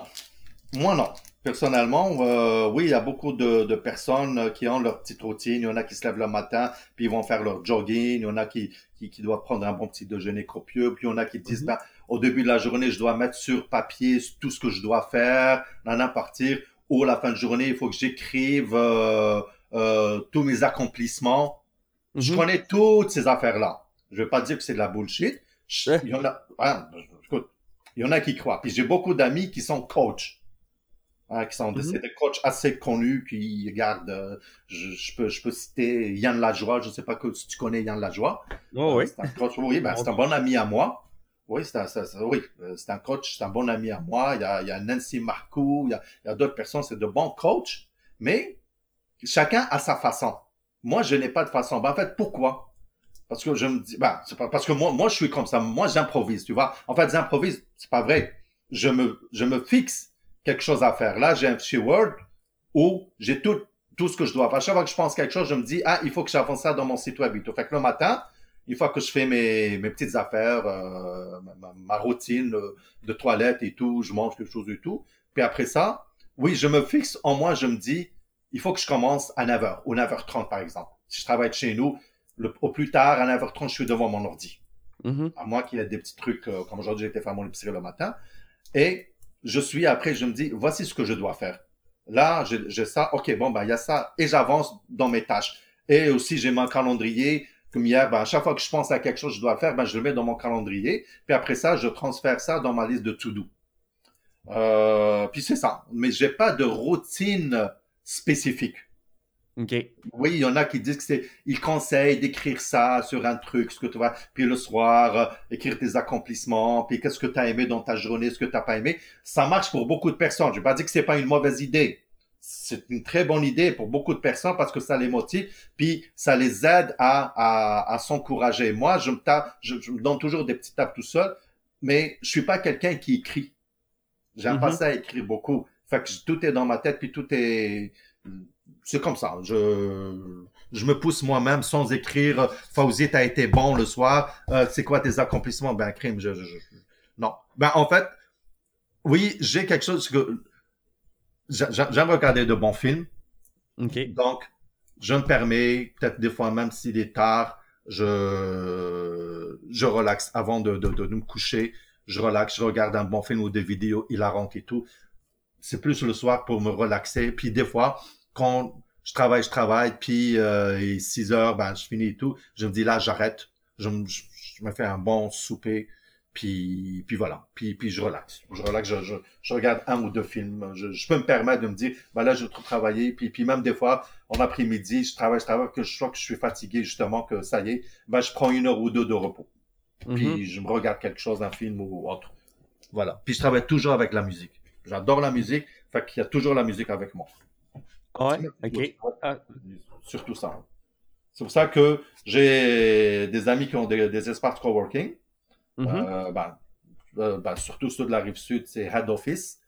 Moi, non. Personnellement, euh, oui, il y a beaucoup de, de, personnes qui ont leur petite routine. Il y en a qui se lèvent le matin, puis ils vont faire leur jogging. Il y en a qui, qui, qui doivent prendre un bon petit déjeuner copieux. Puis il y en a qui disent, mhm. ben, au début de la journée, je dois mettre sur papier tout ce que je dois faire, n'en partir. Ou à la fin de journée, il faut que j'écrive euh, euh, tous mes accomplissements. Je mhm. connais toutes ces affaires-là. Je vais pas dire que c'est de la bullshit. Il y en a, hein, écoute, il y en a qui croient. Puis j'ai beaucoup d'amis qui sont coachs. Hein, qui sont mm des coachs assez connus qui regardent, euh, je, peux, je peux citer Yann Lajoie, je ne sais pas que, si tu connais Yann Lajoie. Oh, oui. C'est un coach, oui, ben, c'est un bon ami à moi. Oui, c'est un, oui, euh, c'est un coach, c'est un bon ami à moi. Il y a, il y a Nancy Marcoux, il y a, il y a d'autres personnes, c'est de bons coachs, mais chacun a sa façon. Moi, je n'ai pas de façon. Ben, en fait, pourquoi? Parce que je me dis, ben, c'est pas, parce que moi, moi, je suis comme ça. Moi, j'improvise, tu vois. En fait, j'improvise, c'est pas vrai. Je me, je me fixe quelque chose à faire. Là, j'ai un fichier Word où j'ai tout, tout ce que je dois faire. Chaque fois que je pense quelque chose, je me dis, ah, il faut que j'avance ça dans mon site web et tout. Fait que le matin, une fois que je fais mes, mes petites affaires, euh, ma, ma, routine de toilette et tout, je mange quelque chose et tout. Puis après ça, oui, je me fixe en moi, je me dis, il faut que je commence à 9h ou 9h30 par exemple. Si je travaille de chez nous, le, au plus tard, à 9h30, je suis devant mon ordi. Mhm. À moins qu'il y ait des petits trucs, euh, comme aujourd'hui, j'étais faire mon épicerie le matin. Et je suis après, je me dis, voici ce que je dois faire. Là, j'ai ça, ok, bon, ben, il y a ça, et j'avance dans mes tâches. Et aussi, j'ai mon calendrier, comme hier, ben, à chaque fois que je pense à quelque chose que je dois faire, ben, je le mets dans mon calendrier. Puis après ça, je transfère ça dans ma liste de to-do. Euh, puis c'est ça. Mais j'ai pas de routine spécifique. OK. Oui, il y en a qui disent que c'est, ils conseillent d'écrire ça sur un truc, ce que tu vas, puis le soir, euh, écrire tes accomplissements, puis qu'est-ce que tu as aimé dans ta journée, ce que tu n'as pas aimé. Ça marche pour beaucoup de personnes. Je vais pas dire que c'est pas une mauvaise idée. C'est une très bonne idée pour beaucoup de personnes parce que ça les motive, puis ça les aide à, à, à s'encourager. Moi, je me tape, je, je, me donne toujours des petits tapes tout seul, mais je suis pas quelqu'un qui écrit. J'aime mm -hmm. pas ça écrire beaucoup. Fait que tout est dans ma tête, puis tout est, c'est comme ça. Je, je me pousse moi-même sans écrire. Fauzi, t'as été bon le soir. Euh, c'est quoi tes accomplissements? Ben, crime, je, je, je, non. Ben, en fait, oui, j'ai quelque chose que j'aime regarder de bons films. OK. Donc, je me permets, peut-être des fois, même s'il est tard, je, je relaxe avant de, de, de, me coucher. Je relaxe, je regarde un bon film ou des vidéos hilarantes et tout. C'est plus le soir pour me relaxer. Puis des fois, quand je travaille, je travaille, puis euh, et 6 heures, ben, je finis et tout, je me dis là, j'arrête, je, je, je, me fais un bon souper, puis, puis voilà, puis, puis je relaxe. Je relaxe, je, je, je regarde un ou deux films, je, je, peux me permettre de me dire, ben là, je vais trop travailler, puis, puis même des fois, en après-midi, je travaille, je travaille, que je sens que je suis fatigué, justement, que ça y est, ben je prends une heure ou deux de repos. Puis mm -hmm. je me regarde quelque chose, un film ou autre. Voilà. Puis je travaille toujours avec la musique. J'adore la musique, fait qu'il y a toujours la musique avec moi. Ouais, ok. Ah. Surtout ça. C'est pour ça que j'ai des amis qui ont des, des espaces coworking. Mm -hmm. euh, ben, euh, ben, surtout ceux de la rive sud, c'est Head Office.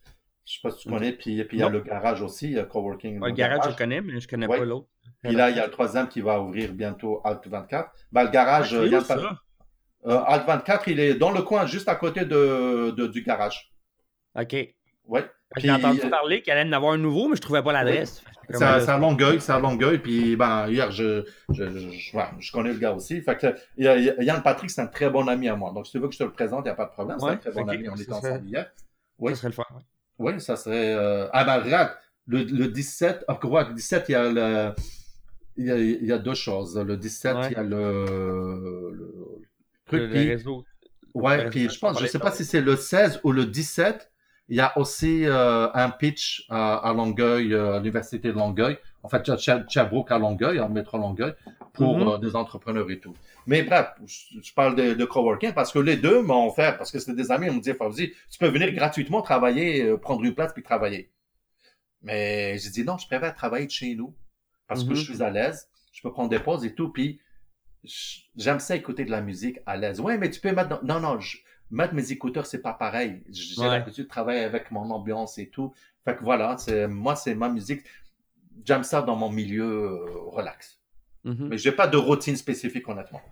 Je sais pas si tu connais. Puis, puis il y a le garage aussi, il y a coworking. Ouais, le garage, garage, je connais, mais je connais ouais. pas l'autre. Puis là, il y a le troisième qui va ouvrir bientôt Alt 24. Ben, le garage, ah, il y a pas... euh, Alt 24, il est dans le coin, juste à côté de, de du garage. OK. Ouais. J'ai entendu parler qu'il allait en avoir un nouveau, mais je trouvais pas l'adresse. Oui. C'est à, Longueuil, c'est à Longueuil. Puis ben, hier, je, je, je, ouais, je, connais le gars aussi. Fait que, Yann Patrick, c'est un très bon ami à moi. Donc, si tu veux que je te le présente, il n'y a pas de problème. C'est ouais, un très bon okay. ami. On est ensemble hier. Oui. Ça serait le fun. Oui, oui ça serait. Euh... Ah ben, regarde, le, le 17, oh, ouais, le 17, il y a le. Il y a, il y a deux choses. Le 17, ouais. il y a le, le truc. Le, puis, réseau. Ouais, puis je pense, je sais pas si c'est le 16 ou le 17. Il y a aussi euh, un pitch à, à Longueuil, euh, à l'université de Longueuil, en fait, Sherbrooke à Longueuil, en métro Longueuil, pour mm -hmm. euh, des entrepreneurs et tout. Mais bref, je, je parle de, de, coworking parce que les deux m'ont offert, parce que c'était des amis, ils me disaient, Fauzi, tu peux venir gratuitement travailler, euh, prendre une place puis travailler. Mais j'ai dit non, je préfère travailler de chez nous parce mm -hmm. que je suis à l'aise, je peux prendre des pauses et tout, puis j'aime ça écouter de la musique à l'aise. Oui, mais tu peux mettre... Dans... Non, non, je mettre mes écouteurs, c'est pas pareil. J'ai ouais. l'habitude de travailler avec mon ambiance et tout. Fait que voilà, c'est, moi, c'est ma musique. J'aime ça dans mon milieu euh, relax. Mm -hmm. Mais j'ai pas de routine spécifique, honnêtement.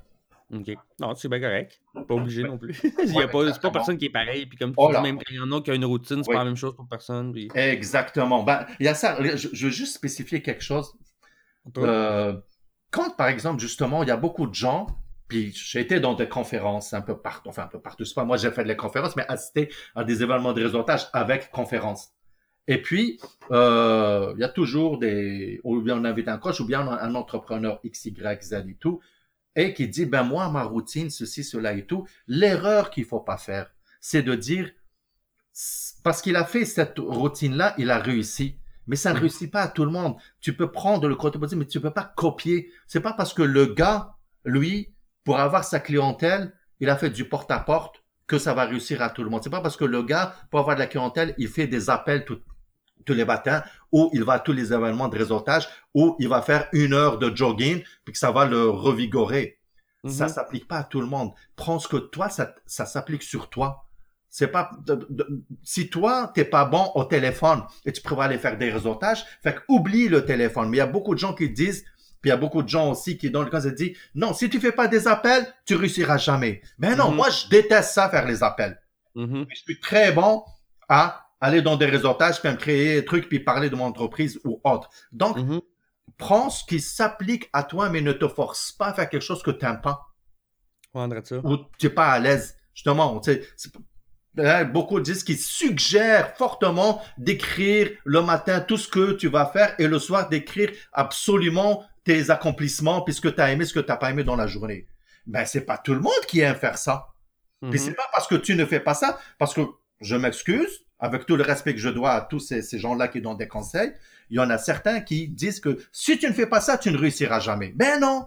OK. Non, c'est bien correct. Pas obligé non plus. Il y a pas, c'est pas personne qui est pareil. Puis comme tu oh dis, même qu'il y en a qui a une routine, c'est oui. pas la même chose pour personne. Puis... Exactement. Ben, il y a ça. Je, je, veux juste spécifier quelque chose. Euh, quand, par exemple, justement, il y a beaucoup de gens puis j'ai été dans des conférences un peu partout, enfin un peu partout. C'est pas moi j'ai fait des conférences, mais assisté à des événements de réseautage avec conférences. Et puis, euh, il y a toujours des, ou bien on invite un coach, ou bien un entrepreneur X, Y, Z et tout, et qui dit, ben moi, ma routine, ceci, cela et tout. L'erreur qu'il faut pas faire, c'est de dire, parce qu'il a fait cette routine-là, il a réussi. Mais ça ne réussit pas à tout le monde. Tu peux prendre le côté mais tu peux pas copier. C'est pas parce que le gars, lui, pour avoir sa clientèle, il a fait du porte-à-porte que ça va réussir à tout le monde. C'est pas parce que le gars, pour avoir de la clientèle, il fait des appels tout, tous les matins, ou il va à tous les événements de réseautage, ou il va faire une heure de jogging, puis que ça va le revigorer. Mm -hmm. Ça s'applique pas à tout le monde. Prends ce que toi, ça, ça s'applique sur toi. c'est pas si toi t'es pas bon au téléphone et tu prévois aller faire des réseautages, fait oublie le téléphone. Mais il y a beaucoup de gens qui disent, puis il y a beaucoup de gens aussi qui dans le cas se disent non, si tu fais pas des appels, tu réussiras jamais. Mais non, mm-hmm. moi je déteste ça faire les appels. Mm-hmm. Je suis très bon à aller dans des réseautages, puis me créer des trucs, puis parler de mon entreprise ou autre. Donc, mm-hmm. prends ce qui s'applique à toi, mais ne te force pas à faire quelque chose que tu n'aimes pas. Ou tu n'es pas à l'aise. Justement, tu sais, Hein, beaucoup disent qu'ils suggèrent fortement d'écrire le matin tout ce que tu vas faire et le soir d'écrire absolument tes accomplissements puisque tu as aimé ce que tu n'as pas aimé dans la journée. Ben, c'est pas tout le monde qui aime faire ça. Puis mhm. c'est pas parce que tu ne fais pas ça, parce que je m'excuse, avec tout le respect que je dois à tous ces, ces gens-là qui donnent des conseils, il y en a certains qui disent que si tu ne fais pas ça, tu ne réussiras jamais. Ben non,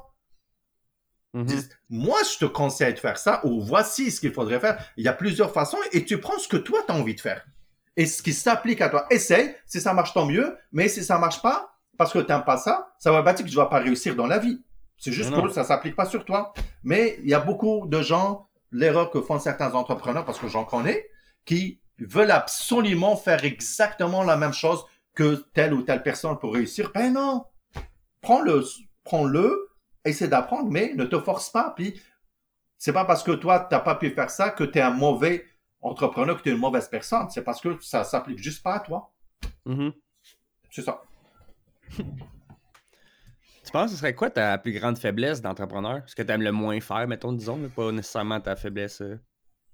Mhm. moi, je te conseille de faire ça, ou voici ce qu'il faudrait faire. Il y a plusieurs façons, et tu prends ce que toi, tu as envie de faire. Et ce qui s'applique à toi, essaye. Si ça marche, tant mieux. Mais si ça marche pas, parce que tu n'aimes pas ça, ça va pas dire que tu vas pas réussir dans la vie. C'est juste que ça s'applique pas sur toi. Mais il y a beaucoup de gens, l'erreur que font certains entrepreneurs, parce que j'en connais, qui veulent absolument faire exactement la même chose que telle ou telle personne pour réussir. Ben non. Prends-le, prends-le, essaie d'apprendre, mais ne te force pas. Puis, c'est pas parce que toi, tu n'as pas pu faire ça que tu es un mauvais entrepreneur, que tu es une mauvaise personne. C'est parce que ça s'applique juste pas à toi. Mm-hmm. C'est ça. Tu penses que ce serait quoi ta plus grande faiblesse d'entrepreneur? Ce que tu aimes le moins faire, mettons, disons, pas nécessairement ta faiblesse, euh,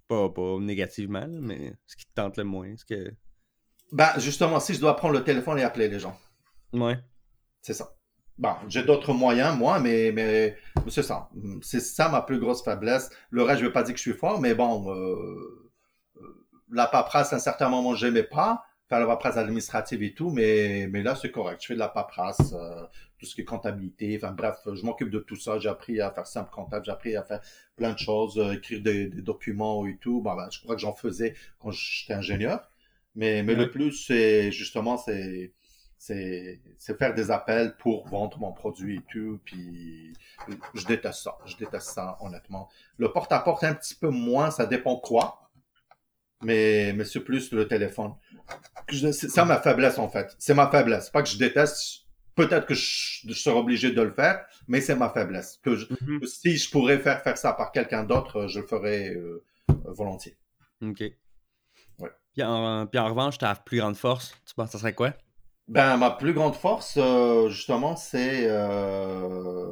pas, pas négativement, mais ce qui te tente le moins. Ce que... Ben, justement, si je dois prendre le téléphone et appeler les gens. Ouais. C'est ça. Bon, j'ai d'autres moyens, moi, mais, mais c'est ça. C'est ça ma plus grosse faiblesse. Le reste, je ne veux pas dire que je suis fort, mais bon, euh, euh, la paperasse, à un certain moment, je n'aimais pas. Faire la paperasse administrative et tout, mais, mais là, c'est correct. Je fais de la paperasse, euh, tout ce qui est comptabilité. Enfin, bref, je m'occupe de tout ça. J'ai appris à faire simple comptable, j'ai appris à faire plein de choses, écrire des, documents et tout. Bon, ben, je crois que j'en faisais quand j'étais ingénieur. Mais, mais le plus, c'est justement, c'est c'est faire des appels pour vendre mon produit et tout. Puis je déteste ça. Je déteste ça, honnêtement. Le porte-à-porte, un petit peu moins, ça dépend quoi. Mais, mais c'est plus le téléphone. C'est ça ma faiblesse, en fait. C'est ma faiblesse. Pas que je déteste. Peut-être que je, serai obligé de le faire, mais c'est ma faiblesse. Que, mm-hmm. si je pourrais faire faire ça par quelqu'un d'autre, je le ferais euh, volontiers. OK. Ouais. Puis en, puis en revanche, ta plus grande force, tu penses que ça serait quoi? Ben, ma plus grande force, euh, justement, c'est euh,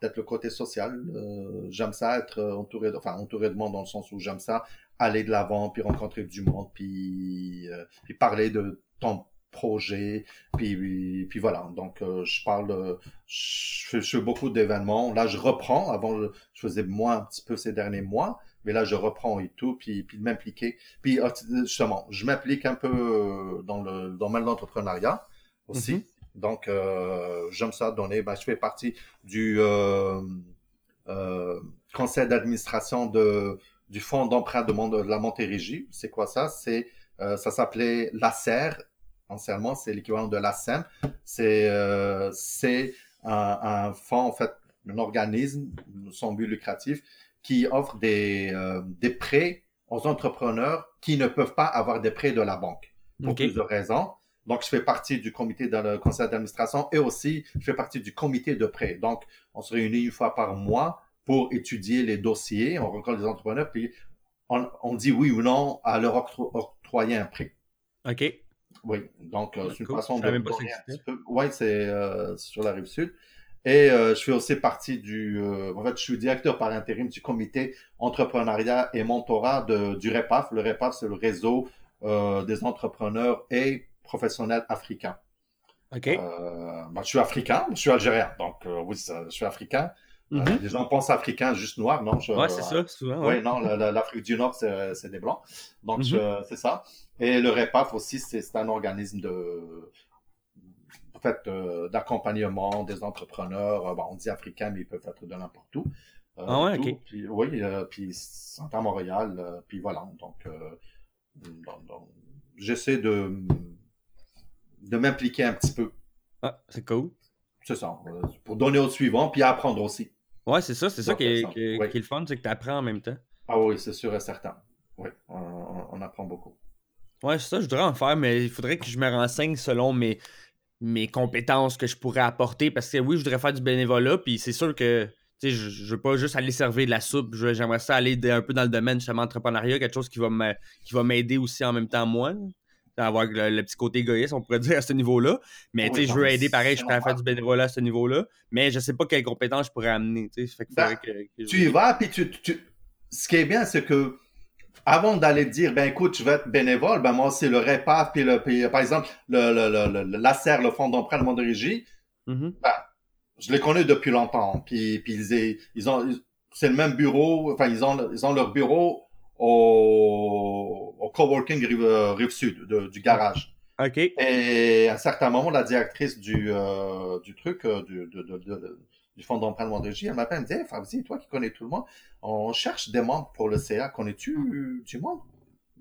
peut-être le côté social. Euh, j'aime ça être entouré de, enfin, entouré de monde dans le sens où j'aime ça aller de l'avant, puis rencontrer du monde, puis, puis parler de ton projet, puis, puis voilà. Donc, je parle, je fais, je fais beaucoup d'événements. Là, je reprends. Avant, je faisais moins un petit peu ces derniers mois mais là, je reprends et tout, puis, puis de m'impliquer. Puis, ah, justement, je m'implique un peu euh, dans le domaine de l'entrepreneuriat aussi. Mhm. Donc, euh, j'aime ça donner. Ben, je fais partie du euh, euh, conseil d'administration de, du fonds d'emprunt de, de, la Montérégie. C'est quoi ça? C'est, euh, ça s'appelait l'ACER. Anciennement, c'est l'équivalent de l'ACEM. C'est, euh, c'est un, un fonds, en fait, un organisme sans but lucratif qui offre des, euh, des prêts aux entrepreneurs qui ne peuvent pas avoir des prêts de la banque pour plusieurs raisons. Donc, je fais partie du comité dans le conseil d'administration et aussi, je fais partie du comité de prêt. Donc, on se réunit une fois par mois pour étudier les dossiers, on rencontre les entrepreneurs, puis on, on dit oui ou non à leur octroyer un prêt. OK. Oui, donc euh, c'est une façon de... Oui, c'est euh, sur la rive sud. Et euh, je fais aussi partie du, en fait, je suis directeur par intérim du comité entrepreneuriat et mentorat de, du REPAF. Le REPAF, c'est le réseau des entrepreneurs et professionnels africains. Ok. Je suis africain, je suis algérien, donc oui, je suis africain. Mm-hmm. les gens pensent africain juste noir, non? Je, Ouais, c'est ça, souvent. Oui, non, l'Afrique du Nord, c'est des blancs. Donc, mm-hmm. c'est ça. Et le REPAF aussi, c'est un organisme de en fait, euh, d'accompagnement des entrepreneurs. Euh, bon, on dit africains, mais ils peuvent être de n'importe où. Euh, ah ouais, ok. Puis, oui, puis sont à Montréal, puis voilà. Donc, j'essaie de, de m'impliquer un petit peu. Ah, c'est cool. C'est ça. pour donner au suivant, puis apprendre aussi. Ouais, c'est ça. C'est ça qui est, qui, est, le fun, c'est que tu apprends en même temps. Ah oui, c'est sûr et certain. Oui, oui, apprends beaucoup. Ouais, c'est ça, je voudrais en faire, mais il faudrait que je me renseigne selon mes, mes compétences que je pourrais apporter. Parce que oui, je voudrais faire du bénévolat, puis c'est sûr que je, je veux pas juste aller servir de la soupe. J'aimerais ça aller un peu dans le domaine justement entrepreneuriat, quelque chose qui va m'aider aussi en même temps moi. Avoir le, petit côté égoïste, on pourrait dire à ce niveau-là. Mais tu sais, je veux aider pareil, je pourrais faire du bénévolat à ce niveau-là. Mais je sais pas quelles compétences je pourrais amener. Ben, tu y vas, puis tu, tu, ce qui est bien, c'est que avant d'aller dire, ben écoute, je vais être bénévole, ben moi, c'est le REPAF, puis, le, par exemple, le, le, le, l'ACER, le Fonds d'empruntement de régie, mm-hmm. ben, je les connais depuis longtemps. Puis, puis ils, ils ont, c'est le même bureau, enfin, ils ont, ils ont leur bureau au, au coworking Rive, Rive Sud, du garage. OK. Et à un certain moment, la directrice du, euh, du truc, euh, du, de, de, du fonds d'empruntement de elle m'appelle, elle me dit, hey, Fabrice, toi qui connais tout le monde, on cherche des membres pour le CA, connais-tu du monde?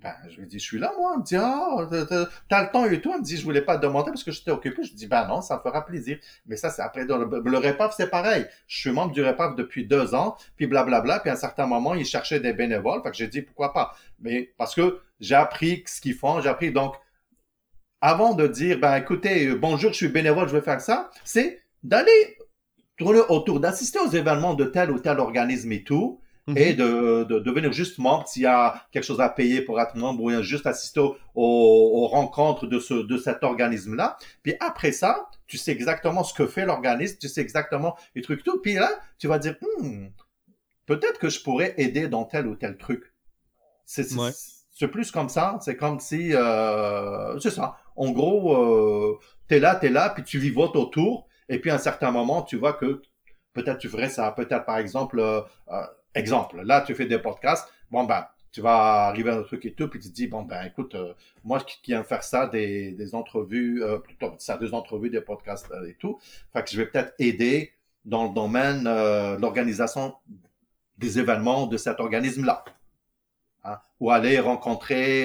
Ben, je lui dis, je suis là, moi. Elle me dit, ah, t'as le temps et tout. Elle me dit, je voulais pas te demander parce que j'étais occupé. Je dis, ben non, ça me fera plaisir. Mais ça, c'est après, le, le REPAF, c'est pareil. Je suis membre du REPAF depuis deux ans, puis blablabla. Puis à un certain moment, ils cherchaient des bénévoles. Fait que j'ai dit, pourquoi pas? Mais parce que j'ai appris ce qu'ils font, j'ai appris. Donc, avant de dire, ben écoutez, bonjour, je suis bénévole, je vais faire ça, c'est d'aller tourner autour, d'assister aux événements de tel ou tel organisme et tout, et mhm. de, de, devenir juste membre s'il y a quelque chose à payer pour être membre ou juste assister aux, aux rencontres de, ce, de cet organisme-là. Puis après ça, tu sais exactement ce que fait l'organisme, tu sais exactement les trucs tout. Puis là, tu vas dire, hmm, peut-être que je pourrais aider dans tel ou tel truc. C'est c'est plus comme ça. C'est comme si, euh, c'est ça. En gros, euh, t'es là, t'es là, puis tu vivotes autour. Et puis à un certain moment, tu vois que peut-être tu ferais ça. Peut-être par exemple, euh, euh Exemple, là, tu fais des podcasts. Bon, ben, tu vas arriver à un truc et tout, puis tu te dis, bon, ben, écoute, euh, moi qui aime faire ça, des, des entrevues, euh, plutôt, ça, des entrevues, des podcasts euh, et tout. Fait que je vais peut-être aider dans le domaine de l'organisation des événements de cet organisme-là. Hein, ou aller rencontrer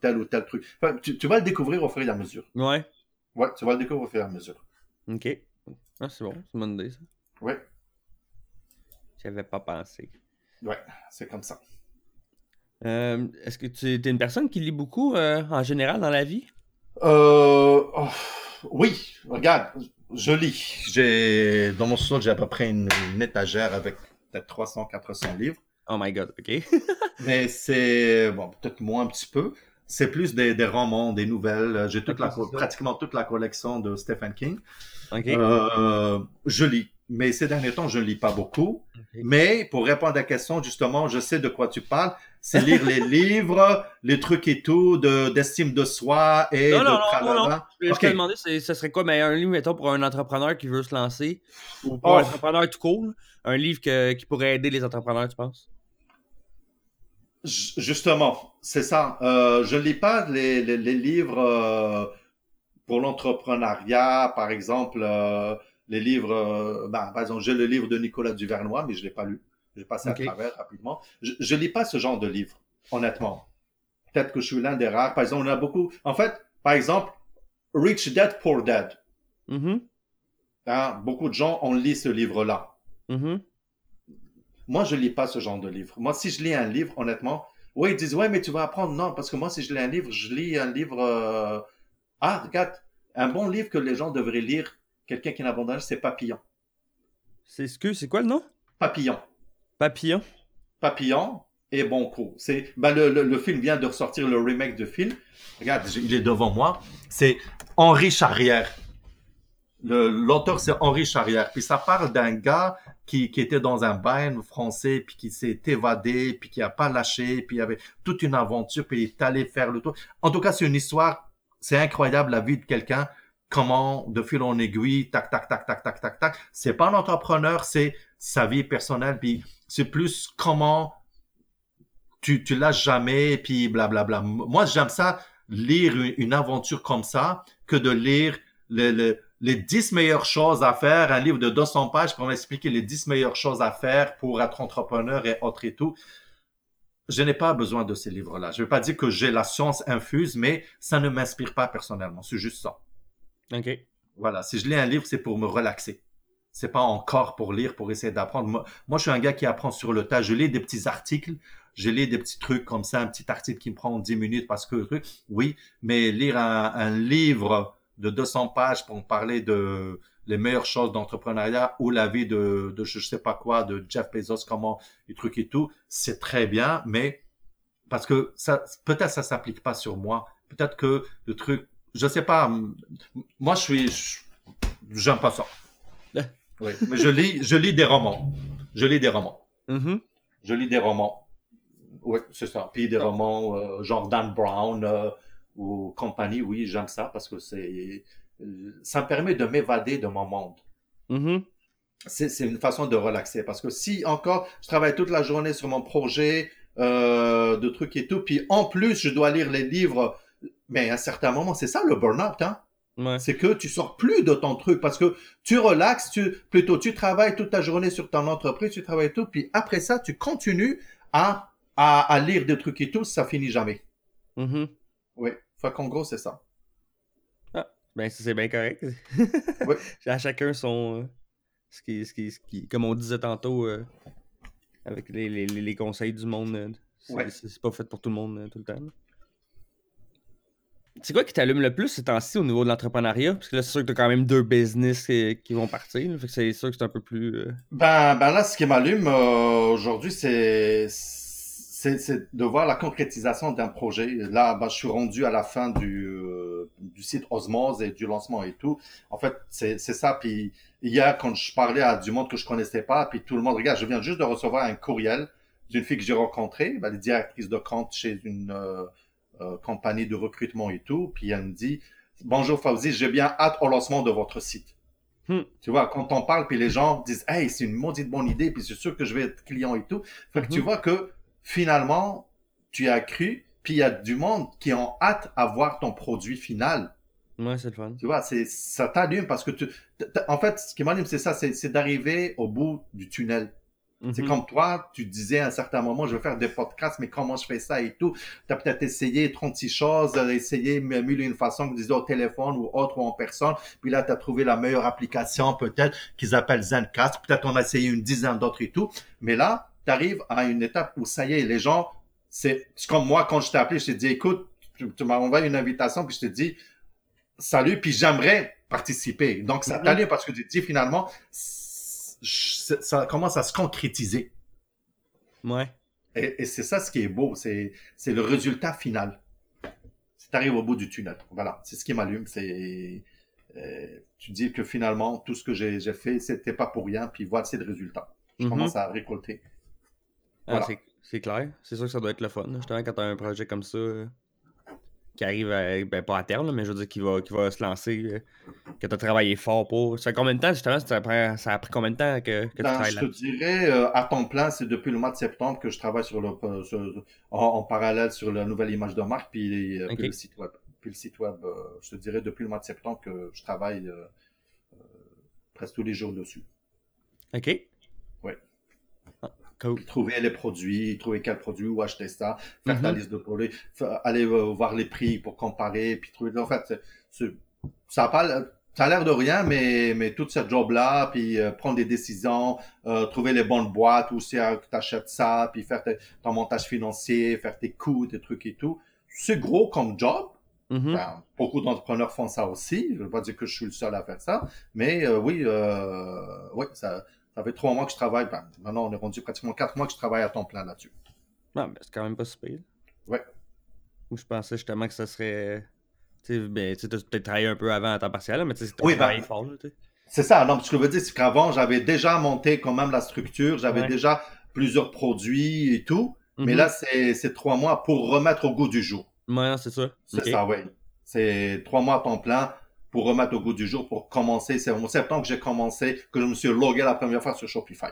tel ou tel truc. Enfin, tu, tu, vas le découvrir au fur et à mesure. Ouais. Ouais, tu vas le découvrir au fur et à mesure. OK. Ah, c'est bon, c'est une bonne idée, ça. Ouais n'avais pas pensé. Ouais, c'est comme ça. Euh, est-ce que tu es une personne qui lit beaucoup euh, en général dans la vie? Euh, oh, oui, regarde, je lis. J'ai dans mon sous j'ai à peu près une, étagère avec peut-être 300, 400 livres. Oh my god, ok. Mais c'est bon, peut-être moins un petit peu. C'est plus des, des, romans, des nouvelles. J'ai toute la, pratiquement toute la collection de Stephen King. je lis mais ces derniers temps, je ne lis pas beaucoup. Mais pour répondre à la question, justement, je sais de quoi tu parles. C'est lire les livres, les trucs et tout, d'estime de, soi et non, de non, non, non, non. Je okay. te demander, ce serait quoi mais un livre, mettons, pour un entrepreneur qui veut se lancer ou pour un entrepreneur tout cool, un livre que, qui pourrait aider les entrepreneurs, tu penses? Justement, c'est ça. Euh, je ne lis pas les, les, les livres euh, pour l'entrepreneuriat, par exemple. Euh, les livres, euh, ben, par exemple, j'ai le livre de Nicolas Duvernois, mais je l'ai pas lu. J'ai passé à travers rapidement. Je, je lis pas ce genre de livre, honnêtement. Peut-être que je suis l'un des rares. Par exemple, on a beaucoup. En fait, par exemple, Rich Dad Poor Dad. Mm-hmm. hein, beaucoup de gens ont lu ce livre-là. Mm-hmm. Moi, je lis pas ce genre de livre. Moi, si je lis un livre, honnêtement, oui, ils disent ouais, mais tu vas apprendre. Non, parce que moi, si je lis un livre, je lis un livre. Euh... Ah, regarde, un bon livre que les gens devraient lire quelqu'un qui est abandonné, c'est Papillon. C'est ce que c'est quoi le nom? Papillon. Papillon. Papillon et Bon Coup. C'est ben le, le, film vient de ressortir le remake de film. Regarde, il est devant moi. C'est Henri Charrière. L'auteur, c'est Henri Charrière. Puis ça parle d'un gars qui, qui, était dans un bain français, puis qui s'est évadé, puis qui a pas lâché, puis il y avait toute une aventure, puis il est allé faire le tour. En tout cas, c'est une histoire, c'est incroyable la vie de quelqu'un comment, de fil en aiguille, tac, tac, tac, tac, tac, tac, tac. C'est pas un entrepreneur, c'est sa vie personnelle, puis c'est plus comment tu, tu lâches jamais, puis blablabla. Moi, j'aime ça, lire une, aventure comme ça, que de lire le, les 10 meilleures choses à faire, un livre de 200 pages pour m'expliquer les 10 meilleures choses à faire pour être entrepreneur et autre et tout. Je n'ai pas besoin de ces livres-là. Je ne vais pas dire que j'ai la science infuse, mais ça ne m'inspire pas personnellement. C'est juste ça. OK. Voilà, si je lis un livre, c'est pour me relaxer. c'est pas encore pour lire, pour essayer d'apprendre. Moi, moi, je suis un gars qui apprend sur le tas. Je lis des petits articles, je lis des petits trucs comme ça, un petit article qui me prend 10 minutes parce que, oui, mais lire un, livre de 200 pages pour parler de les meilleures choses d'entrepreneuriat ou la vie de, de je sais pas quoi, de Jeff Bezos, comment, les trucs et tout, c'est très bien, mais parce que ça, peut-être ça s'applique pas sur moi. Peut-être que le truc, je sais pas, moi je suis, j'aime pas ça. Oui, mais je lis, je lis des romans. Je lis des romans. Mm-hmm. Je lis des romans. Oui, c'est ça. Puis des romans euh, genre Dan Brown euh, ou compagnie, oui, j'aime ça parce que c'est, ça me permet de m'évader de mon monde. Mm-hmm. C'est une façon de relaxer parce que si encore je travaille toute la journée sur mon projet euh, de trucs et tout, puis en plus je dois lire les livres, mais à un certain moment, c'est ça le burn-out, hein? C'est que tu sors plus de ton truc parce que tu relaxes, tu, plutôt tu travailles toute ta journée sur ton entreprise, tu travailles tout, puis après ça, tu continues à, à, à lire des trucs et tout, ça finit jamais. Mm-hmm. Oui, fait qu'en gros, c'est ça. Ah, ben c'est bien correct. oui. À chacun son. Euh, ce, qui, ce, qui, ce qui, comme on disait tantôt, euh, avec les, les, les, conseils du monde, euh, c'est Ouais. pas fait pour tout le monde tout le temps. C'est quoi qui t'allume le plus ces temps-ci au niveau de l'entrepreneuriat? Parce que là, c'est sûr que t'as quand même deux business euh, qui vont partir. Fait que c'est sûr que c'est un peu plus. euh, Ben, ben là, ce qui m'allume euh, aujourd'hui, c'est c'est c'est de voir la concrétisation d'un projet. Là, ben, je suis rendu à la fin du euh, du site Osmose et du lancement et tout. En fait, c'est c'est ça. Puis hier, quand je parlais à du monde que je connaissais pas, puis tout le monde, regarde, je viens juste de recevoir un courriel d'une fille que j'ai rencontrée, ben, est directrice de compte chez une euh, compagnie de recrutement et tout. Puis elle me dit, bonjour Fauzi, j'ai bien hâte au lancement de votre site. Hmm. Tu vois, quand on parle, puis les gens disent, hey, c'est une maudite bonne idée, puis c'est sûr que je vais être client et tout. Fait que tu Mhm. vois que finalement, tu as cru, puis il y a du monde qui ont hâte à voir ton produit final. Ouais, c'est le fun. Tu vois, c'est, ça t'allume parce que tu, en fait, ce qui m'allume, c'est ça, c'est, c'est d'arriver au bout du tunnel. C'est Mhm. comme toi, tu disais à un certain moment, je veux faire des podcasts, mais comment je fais ça et tout. Tu as peut-être essayé 36 choses, essayé mille et une façons, disais au téléphone ou autre ou en personne. Puis là, tu as trouvé la meilleure application peut-être qu'ils appellent Zencast. Peut-être on a essayé une dizaine d'autres et tout. Mais là, tu arrives à une étape où ça y est, les gens, c'est c'est comme moi quand je t'ai appelé, je t'ai dit, écoute, tu, tu m'as envoyé une invitation, puis je t'ai dit, salut, puis j'aimerais participer. Donc, ça Mhm. t'allume parce que tu dis finalement, ça commence à se concrétiser. Ouais. Et, et c'est ça ce qui est beau, c'est c'est le résultat final. Si tu arrives au bout du tunnel. Voilà, c'est ce qui m'allume. C'est euh, tu dis que finalement tout ce que j'ai fait, c'était pas pour rien. Puis voilà, c'est le résultat. Je Mhm. commence à récolter. Ah, Voilà. c'est- c'est clair. C'est sûr que ça doit être le fun. Justement, quand t'as un projet comme ça qui arrive, à- ben, pas à terme, là, mais je veux dire qui va, qui va se lancer, euh, que t'as travaillé fort pour. Ça fait combien de temps, justement, ça, prend- ça a pris combien de temps que, que tu Ben, travailles je là? te dirais euh, à temps plein, c'est depuis le mois de septembre que je travaille sur le euh, sur- en, en parallèle sur la nouvelle image de marque puis, euh, puis le site web. Puis le site web, euh, je te dirais depuis le mois de septembre que je travaille euh, euh, presque tous les jours dessus. Ok. Cool. trouver les produits, trouver quel produit, où acheter ça, faire ta Mhm. liste de produits, aller euh, voir les prix pour comparer, puis trouver. En fait, c'est- c'est- ça a pas, ça a l'air de rien, mais mais tout ce job-là, puis euh, prendre des décisions, euh, trouver les bonnes boîtes, où c'est euh, que t'achètes ça, puis faire tes- ton montage financier, faire tes coûts, tes trucs et tout. C'est gros comme job. Mhm. Ben, beaucoup d'entrepreneurs font ça aussi. Je ne veux pas dire que je suis le seul à faire ça, mais euh, oui, euh, oui, ça, ça fait trois mois que je travaille. Ben, maintenant, on est rendu pratiquement quatre mois que je travaille à temps plein là-dessus. Ah, ben, c'est quand même pas si pire. Ouais. Ou je pensais justement que ça serait. Tu sais, ben, tu peut-être travaillé un peu avant à temps partiel, mais tu sais, Oui, ben, fort, là. C'est ça. Non, ce que je veux dire, c'est qu'avant, j'avais déjà monté quand même la structure, j'avais Ouais. déjà plusieurs produits et tout, mais Mhm. là, c'est c'est trois mois pour remettre au goût du jour. Ouais, non, c'est ça. C'est ça, oui. C'est trois mois à temps plein pour remettre au goût du jour, pour commencer. C'est en septembre que j'ai commencé, que je me suis logué la première fois sur Shopify.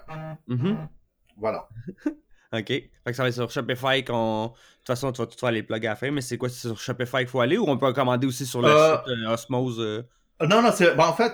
Mhm. Voilà. Ok. Fait que ça va être sur Shopify qu'on. De toute façon, tu vas tout faire les plugs à la fin, mais c'est quoi c'est sur Shopify qu'il faut aller ou on peut commander aussi sur le Euh, site euh, Osmose euh? Non, non, c'est, ben, en fait,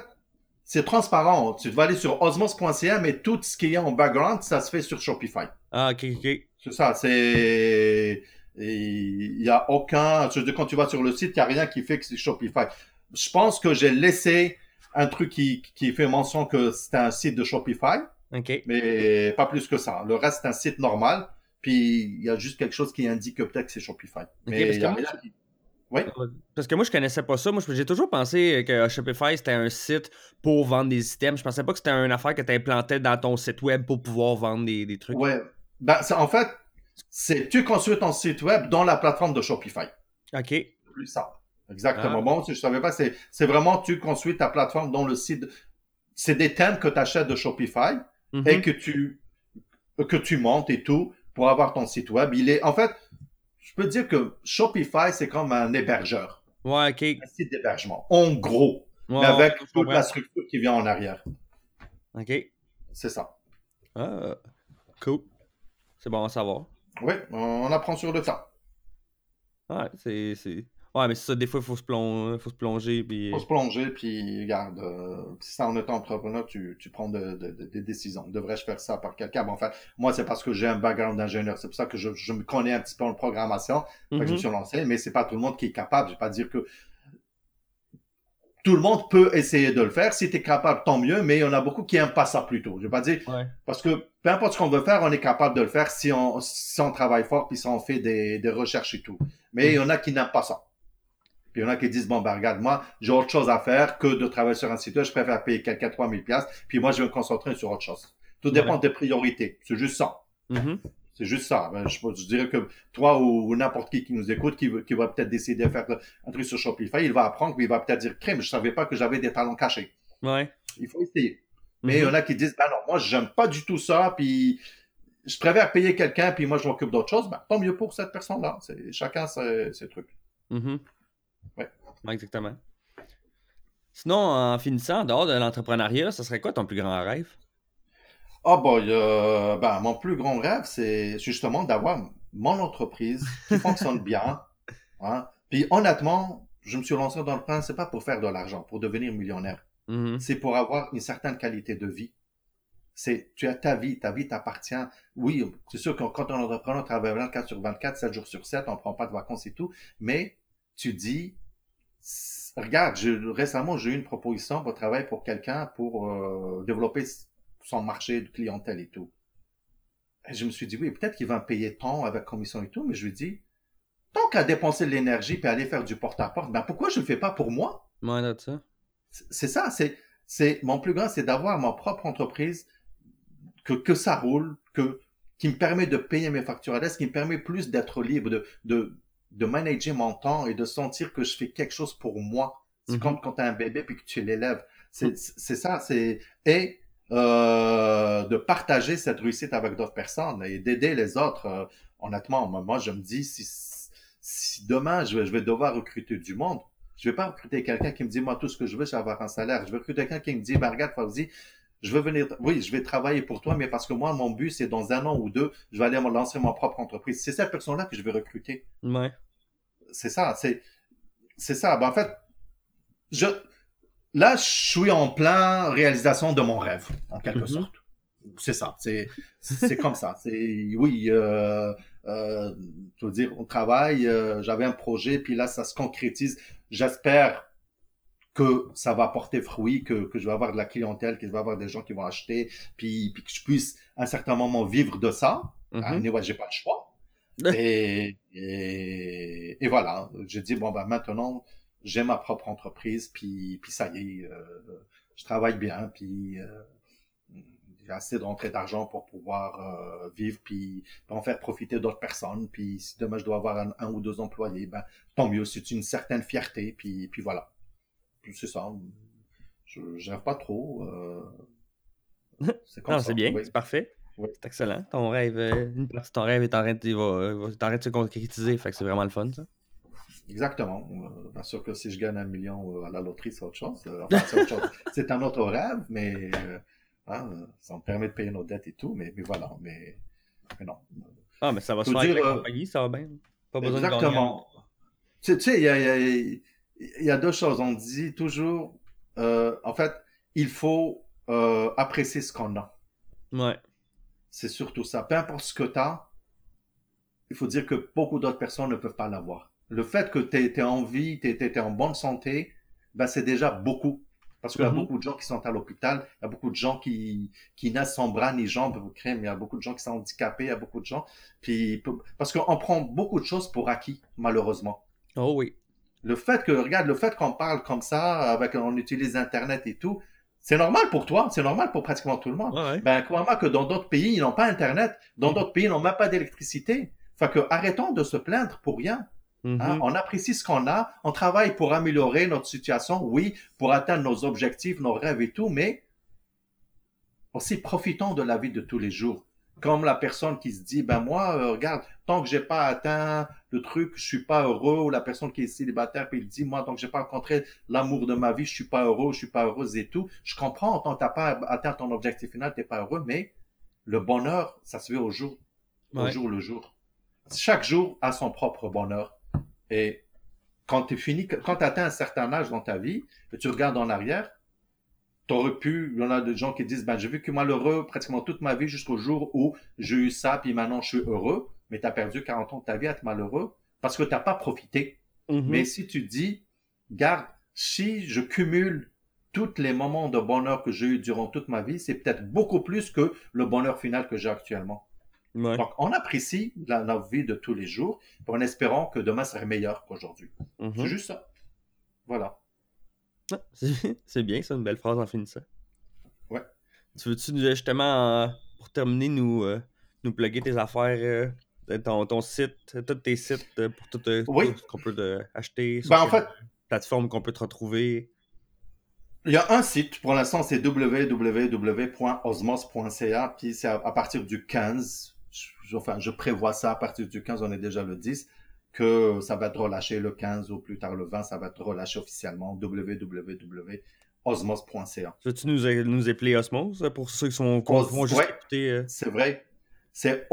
c'est transparent. Tu vas aller sur osmos.ca, mais tout ce qui est en background, ça se fait sur Shopify. Ah, ok, ok. C'est ça, c'est, il y a aucun, quand tu vas sur le site, il y a rien qui fait que c'est Shopify. Je pense que j'ai laissé un truc qui, qui fait mention que c'est un site de Shopify, OK. mais pas plus que ça. Le reste, c'est un site normal. Puis il y a juste quelque chose qui indique que peut-être que c'est Shopify. Mais parce il y a que moi, rien qui- Oui. Parce que moi, je connaissais pas ça. Moi, j'ai toujours pensé que Shopify, c'était un site pour vendre des items. Je pensais pas que c'était une affaire que tu implantais dans ton site web pour pouvoir vendre des, des trucs. Ouais. Ben, c'est- en fait, c'est tu construis ton site web dans la plateforme de Shopify. OK. Plus simple. Exactement. Ah. Bon, si je savais pas, c'est, vraiment tu construis ta plateforme dans le site. C'est des thèmes que tu achètes de Shopify Mhm. et que tu, que tu montes et tout pour avoir ton site web. Il est, en fait, je peux dire que Shopify, c'est comme un hébergeur, Ouais, OK. un site d'hébergement. En gros, Ouais, mais avec toute la structure qui vient en arrière. OK. C'est ça. Ah, cool. C'est bon à savoir. Oui, on apprend sur le temps. Ouais, c'est. Ouais, mais c'est ça, des fois, il faut se, plon- faut se plonger. Puis... faut se plonger, puis regarde, euh, si ça en étant entrepreneur, tu, tu prends de- de- de- des décisions. Devrais-je faire ça par quelqu'un? Bon, enfin, moi, c'est parce que j'ai un background d'ingénieur. C'est pour ça que je, je me connais un petit peu en programmation. Fait que je me Mhm. suis lancé, mais c'est pas tout le monde qui est capable. Je vais pas dire que tout le monde peut essayer de le faire. Si tu es capable, tant mieux, mais il y en a beaucoup qui aiment pas ça plutôt. Je vais pas dire, Ouais. parce que peu importe ce qu'on veut faire, on est capable de le faire si on, si on travaille fort, puis si on fait des, des recherches et tout. Mais il y en a qui n'aiment pas ça. Puis il y en a qui disent, bon, ben regarde, moi, j'ai autre chose à faire que de travailler sur un site. Je préfère payer quelqu'un 3000 pièces puis moi, je vais me concentrer sur autre chose. Tout dépend des priorités. C'est juste ça. Mhm. C'est juste ça. Ben, je, je dirais que toi ou, ou n'importe qui qui nous écoute, qui, qui va peut-être décider de faire un truc sur Shopify, il va apprendre, puis il va peut-être dire, crème, je savais pas que j'avais des talents cachés. Ouais. Il faut essayer. Mais il y en a qui disent, ben non, moi, j'aime pas du tout ça, puis je préfère payer quelqu'un, puis moi, je m'occupe d'autre chose. Ben, tant mieux pour cette personne-là. Chacun ses, ses trucs. Mhm. Ouais. Ouais, exactement. Sinon, en finissant, en dehors de l'entrepreneuriat, ça serait quoi ton plus grand rêve? Ah boy, euh, ben, mon plus grand rêve, c'est justement d'avoir mon entreprise qui fonctionne bien. Hein. Puis honnêtement, je me suis lancé dans le plan, c'est pas pour faire de l'argent, pour devenir millionnaire. Mhm. C'est pour avoir une certaine qualité de vie. C'est, tu as ta vie, ta vie t'appartient. Oui, c'est sûr que quand on est entrepreneur, on travaille 24 sur 24, 7 jours sur 7, on prend pas de vacances et tout, mais tu dis, regarde, je- récemment, j'ai eu une proposition pour travailler pour quelqu'un pour euh, développer son marché de clientèle et tout. Et je me suis dit, oui, peut-être qu'il va me payer tant avec commission et tout, mais je lui dis, tant qu'à dépenser de l'énergie puis aller faire du porte-à-porte, ben pourquoi je ne le fais pas pour moi? Ouais. C'est- C'est ça, c'est, c'est, mon plus grand, c'est d'avoir ma propre entreprise, que, que ça roule, que, qui me permet de payer mes factures à l'aise, qui me permet plus d'être libre, de, de, de manager mon temps et de sentir que je fais quelque chose pour moi. C'est Mhm. comme quand tu as un bébé puis que tu l'élèves. C'est, Mhm. c'est ça, c'est, et, euh, de partager cette réussite avec d'autres personnes et d'aider les autres. Euh, honnêtement, moi, je me dis, si, si demain, je vais, je vais devoir recruter du monde, je vais pas recruter quelqu'un qui me dit, moi, tout ce que je veux, c'est avoir un salaire. Je vais recruter quelqu'un qui me dit, ben, regarde, je veux venir, oui, je vais travailler pour toi, mais parce que moi, mon but, c'est dans un an ou deux, je vais aller me lancer ma propre entreprise. C'est cette personne-là que je vais recruter. Ouais. C'est ça, c'est, c'est ça. Ben, en fait, je, là, je suis en plein réalisation de mon rêve, en quelque Mhm. sorte. C'est ça, c'est, c'est comme ça. C'est, oui, euh, euh, je veux dire, on travaille, euh, j'avais un projet, puis là, ça se concrétise. J'espère que ça va porter fruit, que, que je vais avoir de la clientèle, que je vais avoir des gens qui vont acheter, puis, puis que je puisse à un certain moment vivre de ça. Ah, anyway, j'ai pas le choix. Et, et, et voilà, j'ai dit, bon, ben maintenant, j'ai ma propre entreprise, puis, puis ça y est, euh, je travaille bien, puis euh, j'ai assez de rentrée d'argent pour pouvoir euh, vivre, puis, puis en faire profiter d'autres personnes, puis si demain je dois avoir un, un ou deux employés, ben tant mieux, c'est une certaine fierté, puis, puis voilà. C'est ça, je rêve pas trop. euh, c'est comme Non, c'est bien, oui. c'est parfait. Oui. C'est excellent. Ton rêve, euh, une partie de ton rêve est en train de, il va- de se concrétiser, fait que c'est vraiment le fun, ça. Exactement. Euh, bien sûr que si je gagne un million à la loterie, c'est autre chose. Enfin, c'est autre chose. C'est un autre rêve, mais hein, ça me permet de payer nos dettes et tout, mais, mais voilà. Mais, mais non. Ah, mais ça va se faire avec dire, la compagnie, ça va bien. Pas besoin de gagner. Exactement. Tu sais, il y a, il y, a, il y a deux choses. On dit toujours, euh, en fait, il faut euh, apprécier ce qu'on a. Ouais. C'est surtout ça. Peu importe ce que tu as, il faut dire que beaucoup d'autres personnes ne peuvent pas l'avoir. Le fait que tu es, en vie, tu es, en bonne santé, ben c'est déjà beaucoup. Parce qu'il y a Mhm. beaucoup de gens qui sont à l'hôpital, il y a beaucoup de gens qui, qui naissent sans bras ni jambes, crème, il y a beaucoup de gens qui sont handicapés, il y a beaucoup de gens. Puis, parce qu'on prend beaucoup de choses pour acquis, malheureusement. Oh oui. Le fait que, regarde, le fait qu'on parle comme ça, avec, on utilise Internet et tout, c'est normal pour toi, c'est normal pour pratiquement tout le monde. Ouais. Ben, crois-moi que dans d'autres pays, ils n'ont pas Internet. Dans d'autres pays, ils n'ont même pas d'électricité. Fait que, arrêtons de se plaindre pour rien. Hein, On apprécie ce qu'on a, on travaille pour améliorer notre situation, oui, pour atteindre nos objectifs, nos rêves et tout, mais aussi profitons de la vie de tous les jours. Comme la personne qui se dit, ben moi, euh, regarde, tant que j'ai pas atteint le truc, je suis pas heureux, ou la personne qui est célibataire, puis il dit, moi, tant que j'ai pas rencontré l'amour de ma vie, je suis pas heureux, je suis pas heureuse et tout. Je comprends, tant que t'as pas atteint ton objectif final, t'es pas heureux, mais le bonheur, ça se fait au jour, au jour le jour. Chaque jour a son propre bonheur. Et quand tu finis, quand tu atteins un certain âge dans ta vie, et tu regardes en arrière, tu aurais pu, il y en a des gens qui disent, ben, j'ai vécu malheureux pratiquement toute ma vie jusqu'au jour où j'ai eu ça, puis maintenant je suis heureux, mais tu as perdu 40 ans de ta vie à être malheureux parce que tu n'as pas profité. Mhm. Mais si tu dis, garde, si je cumule tous les moments de bonheur que j'ai eu durant toute ma vie, c'est peut-être beaucoup plus que le bonheur final que j'ai actuellement. Ouais. Donc, on apprécie la, vie de tous les jours, en espérant que demain serait meilleur qu'aujourd'hui. Mhm. C'est juste ça. Voilà. Ah, c'est- C'est bien, ça, une belle phrase en finissant. Ouais. Tu veux-tu nous- justement, euh, pour terminer, nous, euh, nous plugger tes affaires, euh, ton, ton site, tous tes sites pour tout, Oui. tout ce qu'on peut acheter, sur Ben, en fait, plateforme qu'on peut te retrouver? il y a un site, pour l'instant, c'est www.osmos.ca, puis c'est à, à partir du 15, je- enfin, je prévois ça à partir du 15, on est déjà le 10, que ça va être relâché le 15 ou plus tard le 20, ça va être relâché officiellement, www.osmos.ca. Veux-tu nous, euh, nous épeler Osmose euh, pour ceux qui sont vont juste écouter? euh? C'est vrai, c'est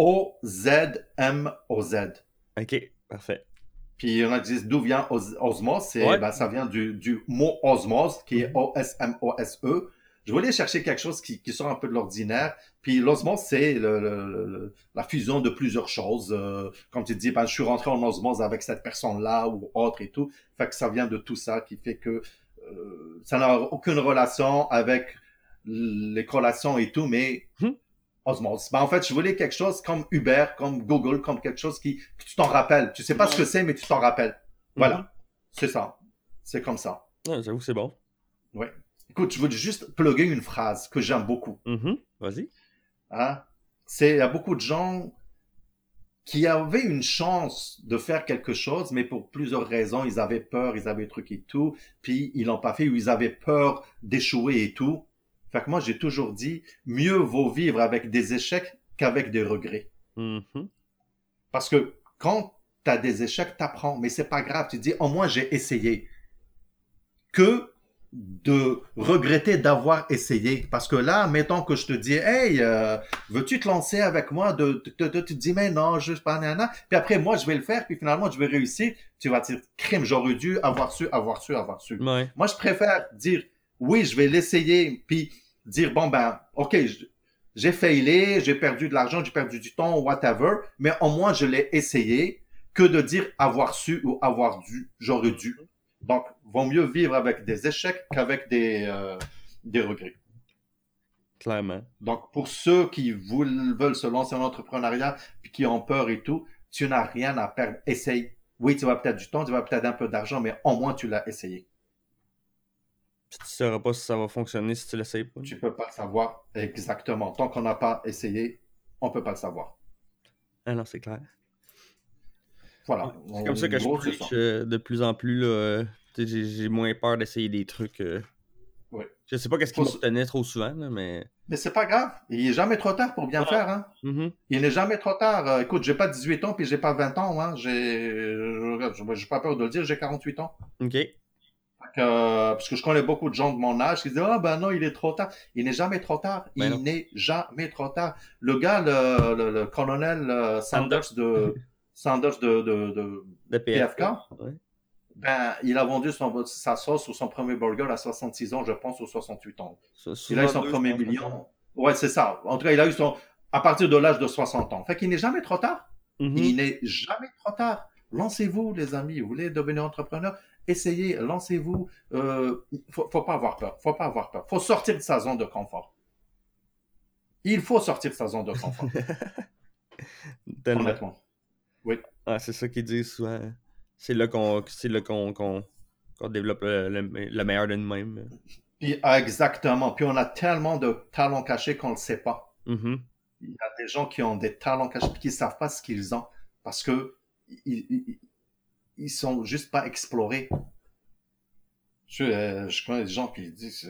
O-Z-M-O-Z. Ok, parfait. Puis il y en a qui disent d'où vient os- osmos, Ouais. ben, ça vient du, du mot osmose qui est O-S-M-O-S-E. Je voulais chercher quelque chose qui, qui sort un peu de l'ordinaire. Puis l'osmose, c'est le- le- le- la fusion de plusieurs choses. Euh, comme tu dis, ben, je suis rentré en osmose avec cette personne-là ou autre et tout. Fait que ça vient de tout ça qui fait que euh, ça n'a aucune relation avec les collations et tout, mais Hmm. osmose. Ben, en fait, je voulais quelque chose comme Uber, comme Google, comme quelque chose qui, que tu t'en rappelles. Tu sais pas ce que c'est, mais tu t'en rappelles. Voilà. Mhm. C'est ça. C'est comme ça. Ah, J'avoue que c'est bon. Ouais. Écoute, je veux juste plugger une phrase que j'aime beaucoup. Mhm. Vas-y. Hein? C'est, il y a beaucoup de gens qui avaient une chance de faire quelque chose, mais pour plusieurs raisons, ils avaient peur, ils avaient des trucs et tout, puis ils l'ont pas fait, ou ils avaient peur d'échouer et tout. Fait que moi, j'ai toujours dit, mieux vaut vivre avec des échecs qu'avec des regrets. Mhm. Parce que quand tu as des échecs, tu apprends, mais c'est pas grave. Tu dis, au moins, j'ai essayé. Que de regretter d'avoir essayé. Parce que là, mettons que je te dis, hey, euh, veux-tu te lancer avec moi? De, de- de- tu te dis, mais non, juste pas, nana. Puis après, moi, je vais le faire, puis finalement, je vais réussir. Tu vas dire, crime, j'aurais dû avoir su, avoir su, avoir su. Ouais. Moi, je préfère dire oui, je vais l'essayer, puis dire bon ben, ok, je- j'ai failé, j'ai perdu de l'argent, j'ai perdu du temps, whatever, mais au moins je l'ai essayé, que de dire avoir su ou avoir dû, j'aurais dû. Donc, vaut mieux vivre avec des échecs qu'avec des euh, des regrets. Clairement. Donc, pour ceux qui veulent se lancer en entrepreneuriat puis qui ont peur et tout, tu n'as rien à perdre. Essaye. Oui, tu vas peut-être du temps, tu vas peut-être un peu d'argent, mais au moins tu l'as essayé. Puis tu sauras pas si ça va fonctionner si tu l'essayes pas. Tu peux pas le savoir exactement. Tant qu'on n'a pas essayé, on peut pas le savoir. Ah non, c'est clair. Voilà. C'est comme ça que je ça. euh, de plus en plus. Là, euh, j'ai, moins peur d'essayer des trucs. euh. Ouais. Je sais pas qu'est-ce qui me retenait trop souvent, là, mais. Mais c'est pas grave. Il n'est jamais trop tard pour bien Ah. faire. Hein. Mhm. Il n'est jamais trop tard. Euh, écoute, j'ai pas 18 ans puis j'ai pas 20 ans. Hein. J'ai, pas peur de le dire, j'ai 48 ans. Ok. Euh, parce que je connais beaucoup de gens de mon âge qui disent ah ben non il est trop tard. Il n'est jamais trop tard. Ben il n'est jamais trop tard. Le gars, le, le, le colonel euh, Sanders de Sanders de, de, de De PFK. Ouais. Ben, il a vendu son, sa sauce ou son premier burger à 66 ans, je pense, ou 68 ans. Il a eu son 62, premier million. Ouais, c'est ça. En tout cas, il a eu son, à partir de l'âge de 60 ans. Fait qu'il n'est jamais trop tard. Mhm. Il n'est jamais trop tard. Lancez-vous, les amis. Vous voulez devenir entrepreneur? essayez, lancez-vous. Euh, faut, faut pas avoir peur. Faut pas avoir peur. Faut sortir de sa zone de confort. Il faut sortir de sa zone de confort. Honnêtement. Oui. Ah, c'est ça qu'ils disent souvent. C'est là qu'on développe le, meilleur de nous-mêmes. Puis, ah, exactement. Puis on a tellement de talents cachés qu'on ne le sait pas. Mm-hmm. Il y a des gens qui ont des talents cachés et qui ne savent pas ce qu'ils ont parce que ils, ils, sont juste pas explorés. Je, euh, je connais des gens qui disent,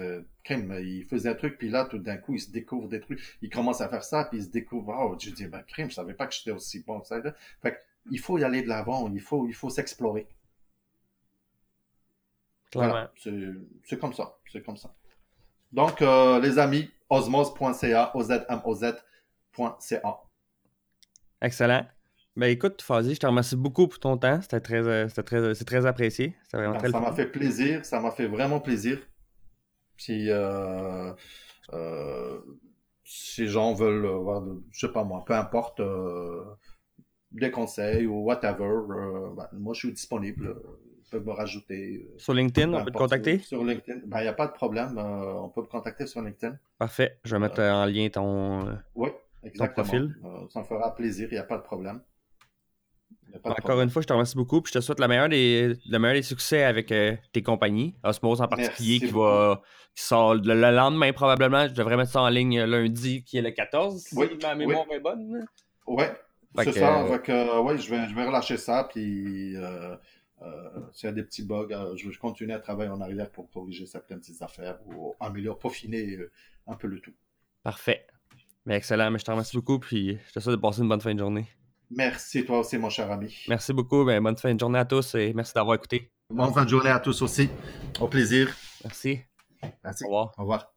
euh, ils faisaient un truc, puis là, tout d'un coup, ils se découvrent des trucs. Ils commencent à faire ça, puis ils se découvrent, oh, je dis, ben, crème, je savais pas que j'étais aussi bon. Ça. Fait il faut y aller de l'avant, il faut, il faut s'explorer. Voilà, c'est comme ça, c'est comme ça. Donc, euh, les amis, osmos.ca, ozmoz.ca. Excellent. Ben écoute, Fazi, je te remercie beaucoup pour ton temps. C'était très, euh, très, c'est très apprécié. Vraiment ben, ça m'a fait plaisir. Ça m'a fait vraiment plaisir. Si, euh, euh, les gens veulent voir, je sais pas moi, peu importe, des conseils ou whatever, ben, moi je suis disponible. Ils peuvent me rajouter. Sur LinkedIn, on peut te contacter? Sur LinkedIn. Ben, il n'y a pas de problème. on peut me contacter sur LinkedIn. Parfait. Je vais mettre en lien ton, oui, exactement. profil. ça me fera plaisir. Il n'y a pas de problème. Encore une fois, je te remercie beaucoup. Puis je te souhaite le meilleur des, le meilleur des succès avec euh, tes compagnies. Osmose en particulier, qui va sort le, lendemain probablement. Je devrais mettre ça en ligne lundi, qui est le 14, si ma mémoire est bonne. Ouais. C'est ça. Euh, euh, ouais, je, vais, je vais relâcher ça. Puis s'il y a des petits bugs, je vais continuer à travailler en arrière pour corriger certaines petites affaires ou améliorer, peaufiner un peu le tout. Parfait. Mais excellent. Mais je te remercie beaucoup. Puis je te souhaite de passer une bonne fin de journée. Merci, toi aussi, mon cher ami. Merci beaucoup. Ben, bonne fin de journée à tous et merci d'avoir écouté. Bonne fin de journée à tous aussi. Au plaisir. Merci. Merci. Au revoir. Au revoir.